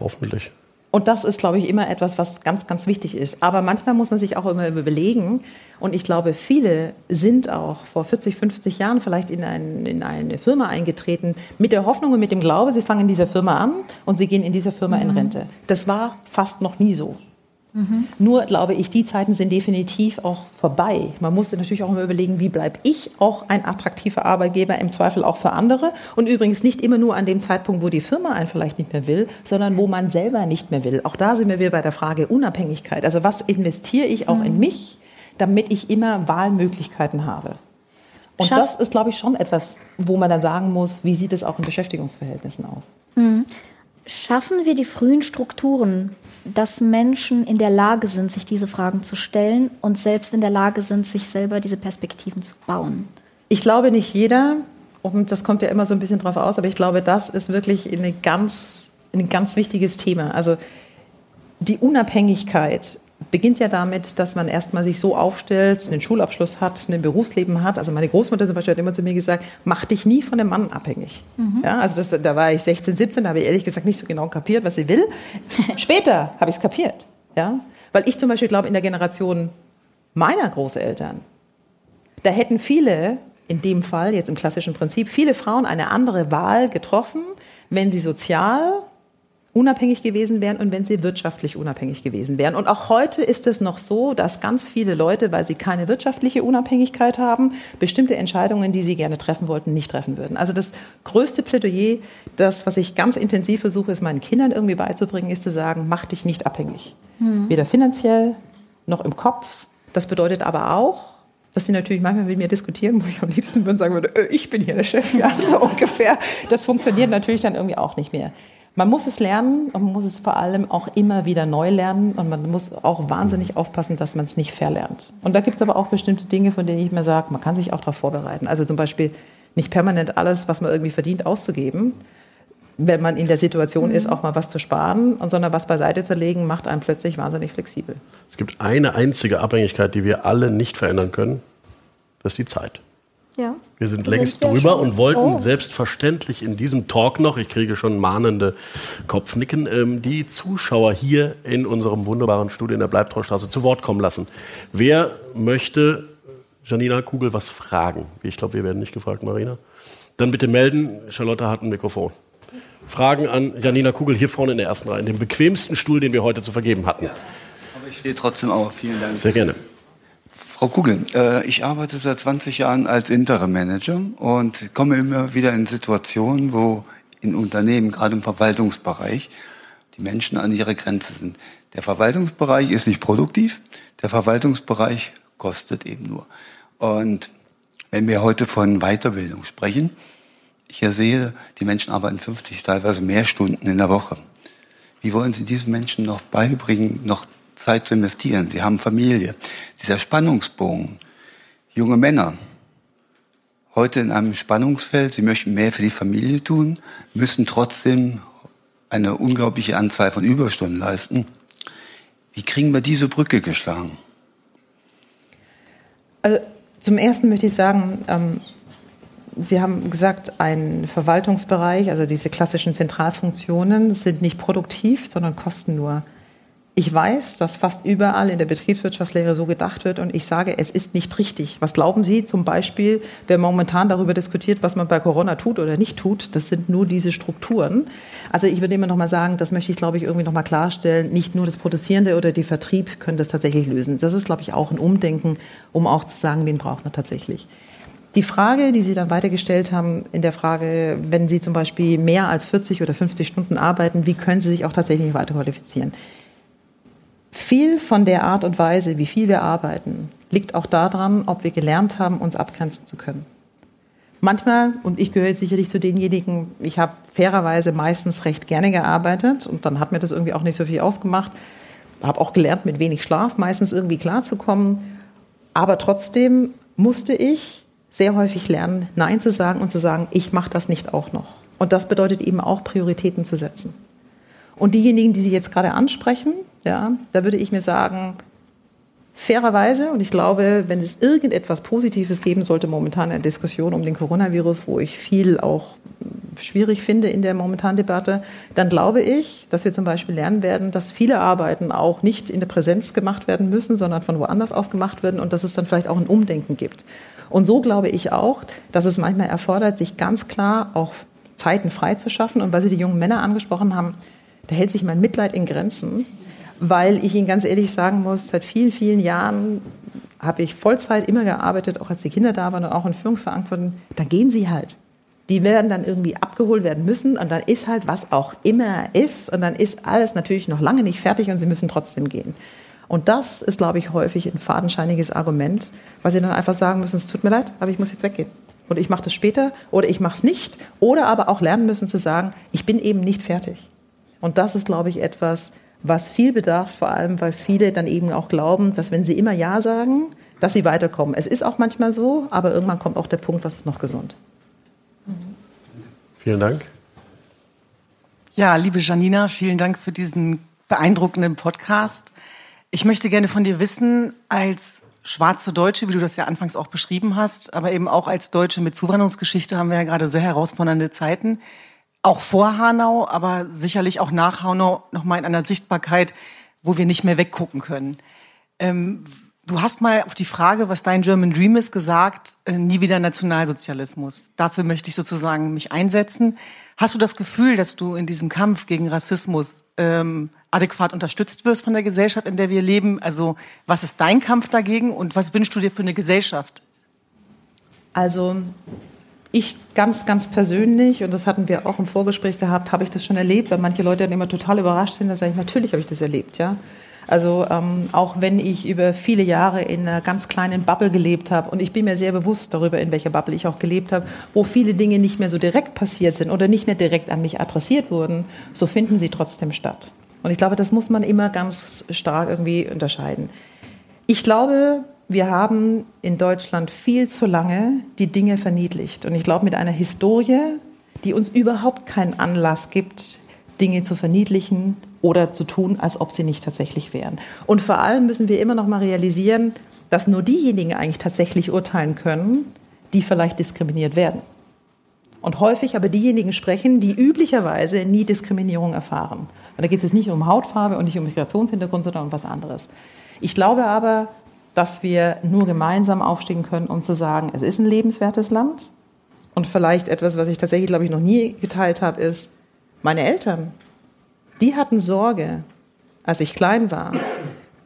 Hoffentlich. Und das ist, glaube ich, immer etwas, was ganz, ganz wichtig ist. Aber manchmal muss man sich auch immer überlegen. Und ich glaube, viele sind auch vor 40, 50 Jahren vielleicht in, ein, in eine Firma eingetreten mit der Hoffnung und mit dem Glaube, sie fangen in dieser Firma an und sie gehen in dieser Firma in Rente. Das war fast noch nie so. Mhm. Nur glaube ich, die Zeiten sind definitiv auch vorbei. Man musste natürlich auch immer überlegen, wie bleibe ich auch ein attraktiver Arbeitgeber, im Zweifel auch für andere. Und übrigens nicht immer nur an dem Zeitpunkt, wo die Firma einen vielleicht nicht mehr will, sondern wo man selber nicht mehr will. Auch da sind wir wieder bei der Frage Unabhängigkeit. Also was investiere ich auch mhm. in mich, damit ich immer Wahlmöglichkeiten habe? Und Schaff das ist, glaube ich, schon etwas, wo man dann sagen muss, wie sieht es auch in Beschäftigungsverhältnissen aus? Mhm. Schaffen wir die frühen Strukturen, dass Menschen in der Lage sind, sich diese Fragen zu stellen und selbst in der Lage sind, sich selber diese Perspektiven zu bauen? Ich glaube nicht jeder, und das kommt ja immer so ein bisschen drauf aus, aber ich glaube, das ist wirklich eine ganz, ein ganz wichtiges Thema. Also die Unabhängigkeit beginnt ja damit, dass man erstmal sich so aufstellt, einen Schulabschluss hat, ein Berufsleben hat. Also meine Großmutter zum Beispiel hat immer zu mir gesagt, mach dich nie von dem Mann abhängig. Mhm. Ja, also das, da war ich 16, 17, da habe ich ehrlich gesagt nicht so genau kapiert, was sie will. Später habe ich es kapiert. Ja? Weil ich zum Beispiel glaube, in der Generation meiner Großeltern, da hätten viele, in dem Fall, jetzt im klassischen Prinzip, viele Frauen eine andere Wahl getroffen, wenn sie sozial unabhängig gewesen wären und wenn sie wirtschaftlich unabhängig gewesen wären. Und auch heute ist es noch so, dass ganz viele Leute, weil sie keine wirtschaftliche Unabhängigkeit haben, bestimmte Entscheidungen, die sie gerne treffen wollten, nicht treffen würden. Also das größte Plädoyer, das, was ich ganz intensiv versuche, es meinen Kindern irgendwie beizubringen, ist zu sagen, mach dich nicht abhängig. Hm. Weder finanziell noch im Kopf. Das bedeutet aber auch, dass die natürlich manchmal mit mir diskutieren, wo ich am liebsten würde sagen würde, äh, ich bin hier der Chef, ja, so ungefähr. Das funktioniert natürlich dann irgendwie auch nicht mehr. Man muss es lernen und man muss es vor allem auch immer wieder neu lernen und man muss auch wahnsinnig aufpassen, dass man es nicht verlernt. Und da gibt es aber auch bestimmte Dinge, von denen ich mir sage, man kann sich auch darauf vorbereiten. Also zum Beispiel nicht permanent alles, was man irgendwie verdient, auszugeben, wenn man in der Situation ist, mhm. auch mal was zu sparen, und sondern was beiseite zu legen, macht einen plötzlich wahnsinnig flexibel. Es gibt eine einzige Abhängigkeit, die wir alle nicht verändern können. Das ist die Zeit. Ja. Wir sind längst sind wir drüber schon. und wollten oh. selbstverständlich in diesem Talk noch, ich kriege schon mahnende Kopfnicken, ähm, die Zuschauer hier in unserem wunderbaren Studio in der Bleibtreustraße zu Wort kommen lassen. Wer möchte Janina Kugel was fragen? Ich glaube, wir werden nicht gefragt, Marina. Dann bitte melden. Charlotte hat ein Mikrofon. Fragen an Janina Kugel hier vorne in der ersten Reihe, in dem bequemsten Stuhl, den wir heute zu vergeben hatten. Ja, aber ich stehe trotzdem auf. Vielen Dank. Sehr gerne. Frau Kugel, äh, ich arbeite seit 20 Jahren als Interim-Manager und komme immer wieder in Situationen, wo in Unternehmen, gerade im Verwaltungsbereich, die Menschen an ihre Grenze sind. Der Verwaltungsbereich ist nicht produktiv, der Verwaltungsbereich kostet eben nur. Und wenn wir heute von Weiterbildung sprechen, ich sehe, die Menschen arbeiten 50, teilweise mehr Stunden in der Woche. Wie wollen Sie diesen Menschen noch beibringen, noch Zeit zu investieren. Sie haben Familie. Dieser Spannungsbogen. Junge Männer. Heute in einem Spannungsfeld. Sie möchten mehr für die Familie tun, müssen trotzdem eine unglaubliche Anzahl von Überstunden leisten. Wie kriegen wir diese Brücke geschlagen? Also zum Ersten möchte ich sagen, ähm, Sie haben gesagt, ein Verwaltungsbereich, also diese klassischen Zentralfunktionen, sind nicht produktiv, sondern kosten nur. Ich weiß, dass fast überall in der Betriebswirtschaftslehre so gedacht wird und ich sage, es ist nicht richtig. Was glauben Sie zum Beispiel, wer momentan darüber diskutiert, was man bei Corona tut oder nicht tut? Das sind nur diese Strukturen. Also ich würde immer noch mal sagen, das möchte ich, glaube ich, irgendwie noch mal klarstellen. Nicht nur das Produzierende oder der Vertrieb können das tatsächlich lösen. Das ist, glaube ich, auch ein Umdenken, um auch zu sagen, wen braucht man tatsächlich. Die Frage, die Sie dann weitergestellt haben, in der Frage, wenn Sie zum Beispiel mehr als 40 oder 50 Stunden arbeiten, wie können Sie sich auch tatsächlich weiter qualifizieren? Viel von der Art und Weise, wie viel wir arbeiten, liegt auch daran, ob wir gelernt haben, uns abgrenzen zu können. Manchmal, und ich gehöre sicherlich zu denjenigen, ich habe fairerweise meistens recht gerne gearbeitet und dann hat mir das irgendwie auch nicht so viel ausgemacht. Habe auch gelernt, mit wenig Schlaf meistens irgendwie klarzukommen. Aber trotzdem musste ich sehr häufig lernen, Nein zu sagen und zu sagen, ich mache das nicht auch noch. Und das bedeutet eben auch, Prioritäten zu setzen. Und diejenigen, die Sie jetzt gerade ansprechen, ja, da würde ich mir sagen, fairerweise, und ich glaube, wenn es irgendetwas Positives geben sollte momentan in der Diskussion um den Coronavirus, wo ich viel auch schwierig finde in der momentanen Debatte, dann glaube ich, dass wir zum Beispiel lernen werden, dass viele Arbeiten auch nicht in der Präsenz gemacht werden müssen, sondern von woanders aus gemacht werden und dass es dann vielleicht auch ein Umdenken gibt. Und so glaube ich auch, dass es manchmal erfordert, sich ganz klar auch Zeiten freizuschaffen. Und weil Sie die jungen Männer angesprochen haben, da hält sich mein Mitleid in Grenzen, weil ich Ihnen ganz ehrlich sagen muss, seit vielen, vielen Jahren habe ich Vollzeit immer gearbeitet, auch als die Kinder da waren und auch in Führungsverantwortung. Da gehen sie halt. Die werden dann irgendwie abgeholt werden müssen und dann ist halt, was auch immer ist und dann ist alles natürlich noch lange nicht fertig und sie müssen trotzdem gehen. Und das ist, glaube ich, häufig ein fadenscheiniges Argument, weil sie dann einfach sagen müssen, es tut mir leid, aber ich muss jetzt weggehen. Oder ich mache das später oder ich mache es nicht. Oder aber auch lernen müssen zu sagen, ich bin eben nicht fertig. Und das ist, glaube ich, etwas, was viel bedarf, vor allem, weil viele dann eben auch glauben, dass wenn sie immer Ja sagen, dass sie weiterkommen. Es ist auch manchmal so, aber irgendwann kommt auch der Punkt, was ist noch gesund. Vielen Dank. Ja, liebe Janina, vielen Dank für diesen beeindruckenden Podcast. Ich möchte gerne von dir wissen, als schwarze Deutsche, wie du das ja anfangs auch beschrieben hast, aber eben auch als Deutsche mit Zuwanderungsgeschichte haben wir ja gerade sehr herausfordernde Zeiten. Auch vor Hanau, aber sicherlich auch nach Hanau nochmal in einer Sichtbarkeit, wo wir nicht mehr weggucken können. Ähm, du hast mal auf die Frage, was dein German Dream ist, gesagt, äh, nie wieder Nationalsozialismus. Dafür möchte ich sozusagen mich einsetzen. Hast du das Gefühl, dass du in diesem Kampf gegen Rassismus ähm, adäquat unterstützt wirst von der Gesellschaft, in der wir leben? Also was ist dein Kampf dagegen und was wünschst du dir für eine Gesellschaft? Also ich ganz, ganz persönlich, und das hatten wir auch im Vorgespräch gehabt, habe ich das schon erlebt, weil manche Leute dann immer total überrascht sind, da sage ich, natürlich habe ich das erlebt, ja. Also ähm, auch wenn ich über viele Jahre in einer ganz kleinen Bubble gelebt habe und ich bin mir sehr bewusst darüber, in welcher Bubble ich auch gelebt habe, wo viele Dinge nicht mehr so direkt passiert sind oder nicht mehr direkt an mich adressiert wurden, so finden sie trotzdem statt. Und ich glaube, das muss man immer ganz stark irgendwie unterscheiden. Ich glaube, wir haben in Deutschland viel zu lange die Dinge verniedlicht. Und ich glaube, mit einer Historie, die uns überhaupt keinen Anlass gibt, Dinge zu verniedlichen oder zu tun, als ob sie nicht tatsächlich wären. Und vor allem müssen wir immer noch mal realisieren, dass nur diejenigen eigentlich tatsächlich urteilen können, die vielleicht diskriminiert werden. Und häufig aber diejenigen sprechen, die üblicherweise nie Diskriminierung erfahren. Und da geht es jetzt nicht um Hautfarbe und nicht um Migrationshintergrund, sondern um was anderes. Ich glaube aber, dass wir nur gemeinsam aufstehen können, um zu sagen, es ist ein lebenswertes Land. Und vielleicht etwas, was ich tatsächlich, glaube ich, noch nie geteilt habe, ist, meine Eltern, die hatten Sorge, als ich klein war,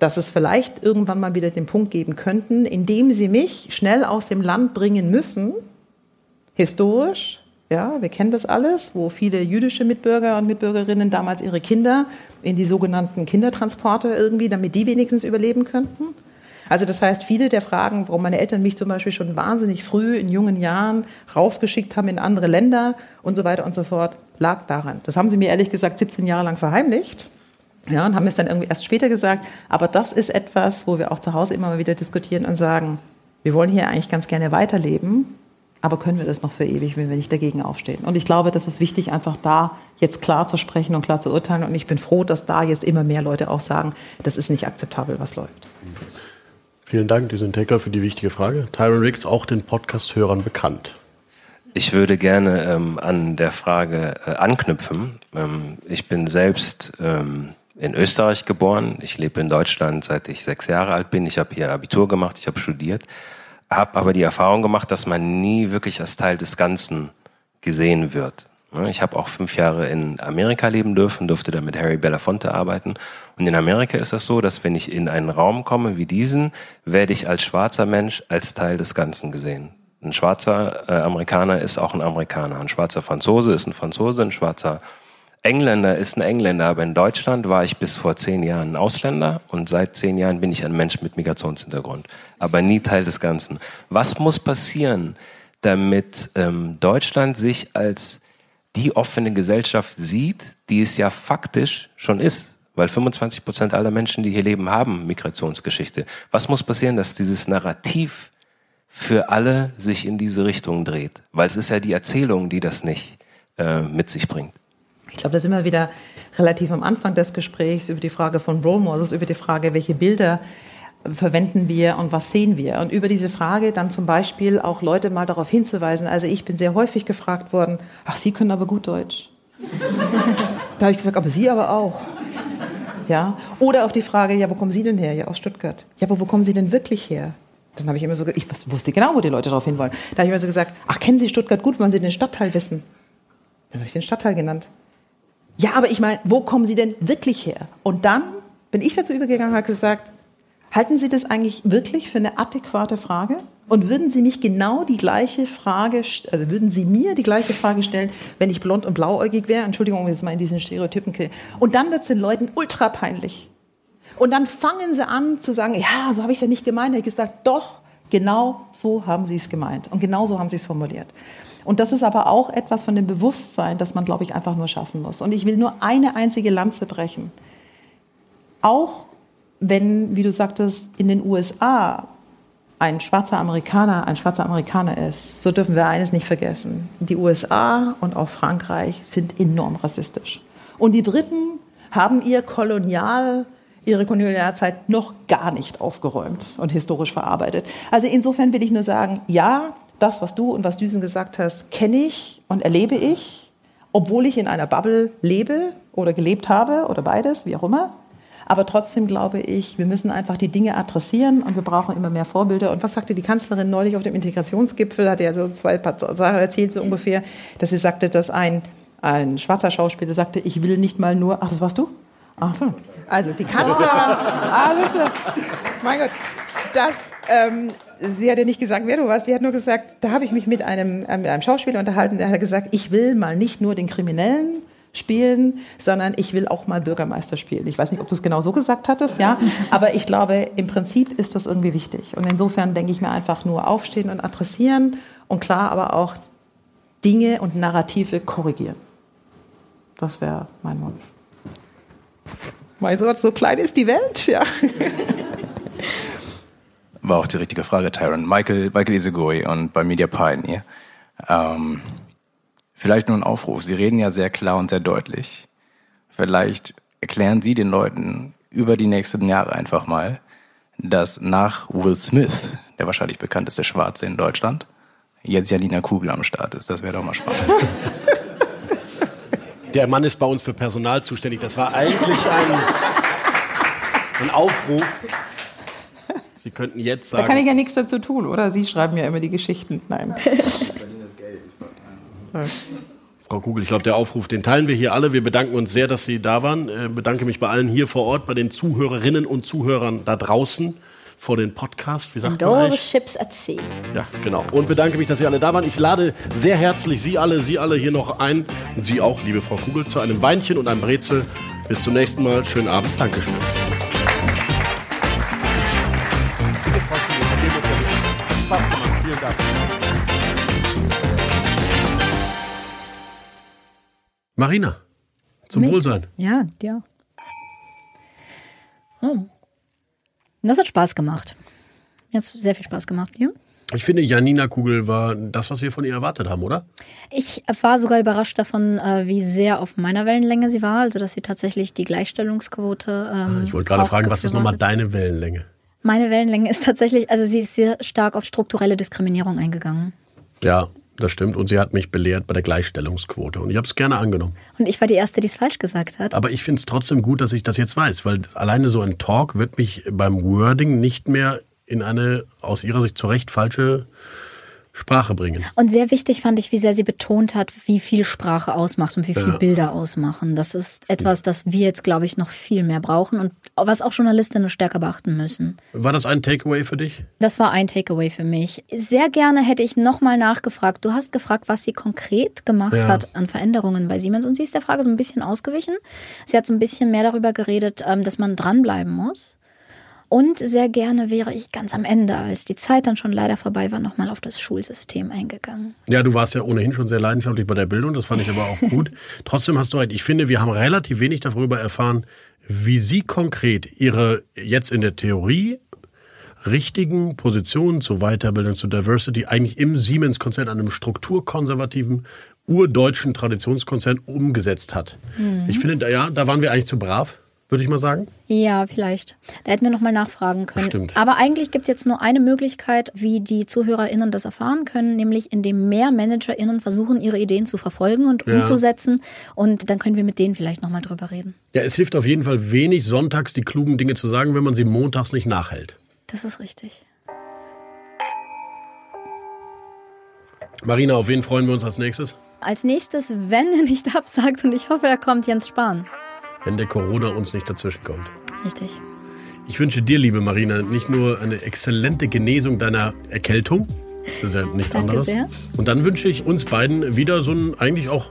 dass es vielleicht irgendwann mal wieder den Punkt geben könnten, in dem sie mich schnell aus dem Land bringen müssen, historisch, ja, wir kennen das alles, wo viele jüdische Mitbürger und Mitbürgerinnen damals ihre Kinder in die sogenannten Kindertransporte irgendwie, damit die wenigstens überleben könnten. Also das heißt, viele der Fragen, warum meine Eltern mich zum Beispiel schon wahnsinnig früh in jungen Jahren rausgeschickt haben in andere Länder und so weiter und so fort, lag daran. Das haben sie mir ehrlich gesagt 17 Jahre lang verheimlicht. Ja, und haben es dann irgendwie erst später gesagt. Aber das ist etwas, wo wir auch zu Hause immer mal wieder diskutieren und sagen, wir wollen hier eigentlich ganz gerne weiterleben, aber können wir das noch für ewig, wenn wir nicht dagegen aufstehen? Und ich glaube, das ist wichtig, einfach da jetzt klar zu sprechen und klar zu urteilen. Und ich bin froh, dass da jetzt immer mehr Leute auch sagen, das ist nicht akzeptabel, was läuft. Vielen Dank, diesen Taker, für die wichtige Frage. Tyron Riggs, auch den Podcast-Hörern bekannt. Ich würde gerne ähm, an der Frage äh, anknüpfen. Ähm, ich bin selbst ähm, in Österreich geboren. Ich lebe in Deutschland, seit ich sechs Jahre alt bin. Ich habe hier Abitur gemacht, ich habe studiert, habe aber die Erfahrung gemacht, dass man nie wirklich als Teil des Ganzen gesehen wird. Ich habe auch fünf Jahre in Amerika leben dürfen, durfte da mit Harry Belafonte arbeiten. Und in Amerika ist das so, dass wenn ich in einen Raum komme wie diesen, werde ich als schwarzer Mensch als Teil des Ganzen gesehen. Ein schwarzer äh, Amerikaner ist auch ein Amerikaner. Ein schwarzer Franzose ist ein Franzose. Ein schwarzer Engländer ist ein Engländer. Aber in Deutschland war ich bis vor zehn Jahren ein Ausländer und seit zehn Jahren bin ich ein Mensch mit Migrationshintergrund. Aber nie Teil des Ganzen. Was muss passieren, damit ähm, Deutschland sich als die offene Gesellschaft sieht, die es ja faktisch schon ist? Weil 25 Prozent aller Menschen, die hier leben, haben Migrationsgeschichte. Was muss passieren, dass dieses Narrativ für alle sich in diese Richtung dreht. Weil es ist ja die Erzählung, die das nicht äh, mit sich bringt. Ich glaube, das ist immer wieder relativ am Anfang des Gesprächs über die Frage von Role Models, über die Frage, welche Bilder verwenden wir und was sehen wir. Und über diese Frage dann zum Beispiel auch Leute mal darauf hinzuweisen. Also ich bin sehr häufig gefragt worden, ach, Sie können aber gut Deutsch. da habe ich gesagt, aber Sie aber auch. Ja? Oder auf die Frage, ja, wo kommen Sie denn her? Ja, aus Stuttgart. Ja, aber wo kommen Sie denn wirklich her? Dann habe ich immer so, ich wusste genau, wo die Leute darauf hinwollen. Da habe ich immer so gesagt, ach, kennen Sie Stuttgart gut, wollen Sie den Stadtteil wissen? Dann habe ich den Stadtteil genannt. Ja, aber ich meine, wo kommen Sie denn wirklich her? Und dann bin ich dazu übergegangen und habe gesagt, halten Sie das eigentlich wirklich für eine adäquate Frage? Und würden Sie mich genau die gleiche Frage, also würden Sie mir die gleiche Frage stellen, wenn ich blond und blauäugig wäre? Entschuldigung, jetzt mal in diesen Stereotypen. Und dann wird es den Leuten ultra peinlich. Und dann fangen sie an zu sagen, ja, so habe ich es ja nicht gemeint. Da habe ich gesagt, doch, genau so haben sie es gemeint. Und genau so haben sie es formuliert. Und das ist aber auch etwas von dem Bewusstsein, das man, glaube ich, einfach nur schaffen muss. Und ich will nur eine einzige Lanze brechen. Auch wenn, wie du sagtest, in den USA ein schwarzer Amerikaner ein schwarzer Amerikaner ist, so dürfen wir eines nicht vergessen. Die USA und auch Frankreich sind enorm rassistisch. Und die Briten haben ihr Kolonial, ihre Kolonialzeit noch gar nicht aufgeräumt und historisch verarbeitet. Also insofern will ich nur sagen, ja, das, was du und was Düsen gesagt hast, kenne ich und erlebe ich, obwohl ich in einer Bubble lebe oder gelebt habe oder beides, wie auch immer. Aber trotzdem glaube ich, wir müssen einfach die Dinge adressieren und wir brauchen immer mehr Vorbilder. Und was sagte die Kanzlerin neulich auf dem Integrationsgipfel? Hat ja so zwei Sachen erzählt, so ungefähr, dass sie sagte, dass ein, ein schwarzer Schauspieler sagte, ich will nicht mal nur, ach, das warst du? Ach so. Also die Kanzlerin, alles, mein Gott, das, ähm, sie hat ja nicht gesagt, wer du warst, sie hat nur gesagt, da habe ich mich mit einem, äh, mit einem Schauspieler unterhalten, der hat gesagt, ich will mal nicht nur den Kriminellen spielen, sondern ich will auch mal Bürgermeister spielen. Ich weiß nicht, ob du es genau so gesagt hattest, ja, aber ich glaube, im Prinzip ist das irgendwie wichtig. Und insofern denke ich mir einfach nur aufstehen und adressieren und klar aber auch Dinge und Narrative korrigieren. Das wäre mein Wunsch. Mein Gott, so klein ist die Welt, ja. War auch die richtige Frage, Tyron. Michael, Michael Isegoi und bei Media Pioneer. Ähm, Vielleicht nur ein Aufruf. Sie reden ja sehr klar und sehr deutlich. Vielleicht erklären Sie den Leuten über die nächsten Jahre einfach mal, dass nach Will Smith, der wahrscheinlich bekannteste Schwarze in Deutschland, jetzt Janina Kugel am Start ist. Das wäre doch mal spannend. Der Mann ist bei uns für Personal zuständig. Das war eigentlich ein, ein Aufruf. Sie könnten jetzt sagen. Da kann ich ja nichts dazu tun, oder? Sie schreiben ja immer die Geschichten. Nein. Frau Kugel, ich glaube, der Aufruf, den teilen wir hier alle. Wir bedanken uns sehr, dass Sie da waren. Ich äh, bedanke mich bei allen hier vor Ort, bei den Zuhörerinnen und Zuhörern da draußen vor den Podcast. Wie sagt man Chips erzählen. Ja, genau. Und bedanke mich, dass Sie alle da waren. Ich lade sehr herzlich Sie alle, Sie alle hier noch ein. Und Sie auch, liebe Frau Kugel, zu einem Weinchen und einem Brezel. Bis zum nächsten Mal. Schönen Abend. Dankeschön. Marina, zum Mit? Wohlsein. Ja, dir Oh. Das hat Spaß gemacht. Mir hat sehr viel Spaß gemacht, ja? Ich finde, Janina Kugel war das, was wir von ihr erwartet haben, oder? Ich war sogar überrascht davon, äh, wie sehr auf meiner Wellenlänge sie war. Also, dass sie tatsächlich die Gleichstellungsquote. Ähm, ich wollte gerade fragen, was ist nochmal deine Wellenlänge? Meine Wellenlänge ist tatsächlich, also sie ist sehr stark auf strukturelle Diskriminierung eingegangen. Ja, das stimmt. Und sie hat mich belehrt bei der Gleichstellungsquote. Und ich habe es gerne angenommen. Und ich war die Erste, die es falsch gesagt hat. Aber ich finde es trotzdem gut, dass ich das jetzt weiß, weil alleine so ein Talk wird mich beim Wording nicht mehr in eine aus ihrer Sicht zu Recht falsche Sprache bringen. Und sehr wichtig fand ich, wie sehr sie betont hat, wie viel Sprache ausmacht und wie viel ja. Bilder ausmachen. Das ist etwas, das wir jetzt, glaube ich, noch viel mehr brauchen und was auch Journalistinnen stärker beachten müssen. War das ein Takeaway für dich? Das war ein Takeaway für mich. Sehr gerne hätte ich nochmal nachgefragt. Du hast gefragt, was sie konkret gemacht ja. hat an Veränderungen bei Siemens und sie ist der Frage so ein bisschen ausgewichen. Sie hat so ein bisschen mehr darüber geredet, ähm, dass man dranbleiben muss und sehr gerne wäre ich ganz am Ende, als die Zeit dann schon leider vorbei war, nochmal auf das Schulsystem eingegangen. Ja, du warst ja ohnehin schon sehr leidenschaftlich bei der Bildung, das fand ich aber auch gut. Trotzdem hast du recht. Ich finde, wir haben relativ wenig darüber erfahren, wie Sie konkret Ihre jetzt in der Theorie richtigen Positionen zur Weiterbildung, zu Diversity eigentlich im Siemens-Konzern, einem strukturkonservativen, urdeutschen Traditionskonzern umgesetzt hat. Mhm. Ich finde, ja, da waren wir eigentlich zu brav würde ich mal sagen. Ja, vielleicht. Da hätten wir nochmal nachfragen können. Stimmt. Aber eigentlich gibt es jetzt nur eine Möglichkeit, wie die ZuhörerInnen das erfahren können, nämlich indem mehr ManagerInnen versuchen, ihre Ideen zu verfolgen und ja. umzusetzen. Und dann können wir mit denen vielleicht nochmal drüber reden. Ja, es hilft auf jeden Fall wenig, sonntags die klugen Dinge zu sagen, wenn man sie montags nicht nachhält. Das ist richtig. Marina, auf wen freuen wir uns als nächstes? Als nächstes, wenn er nicht absagt, und ich hoffe, er kommt, Jens Spahn wenn der Corona uns nicht dazwischen kommt. Richtig. Ich wünsche dir, liebe Marina, nicht nur eine exzellente Genesung deiner Erkältung. Das ist ja nichts Danke anderes. sehr. Und dann wünsche ich uns beiden wieder so einen eigentlich auch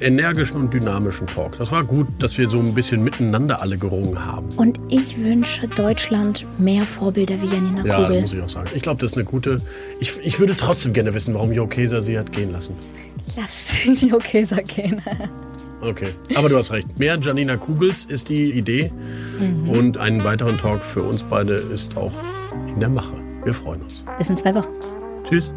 energischen und dynamischen Talk. Das war gut, dass wir so ein bisschen miteinander alle gerungen haben. Und ich wünsche Deutschland mehr Vorbilder wie Janina Ja, Kugel. muss ich auch sagen. Ich glaube, das ist eine gute. Ich, ich würde trotzdem gerne wissen, warum Jo Keser sie hat gehen lassen. Lass die Okeser gehen. Okay, aber du hast recht. Mehr Janina Kugels ist die Idee. Mhm. Und einen weiteren Talk für uns beide ist auch in der Mache. Wir freuen uns. Bis in zwei Wochen. Tschüss.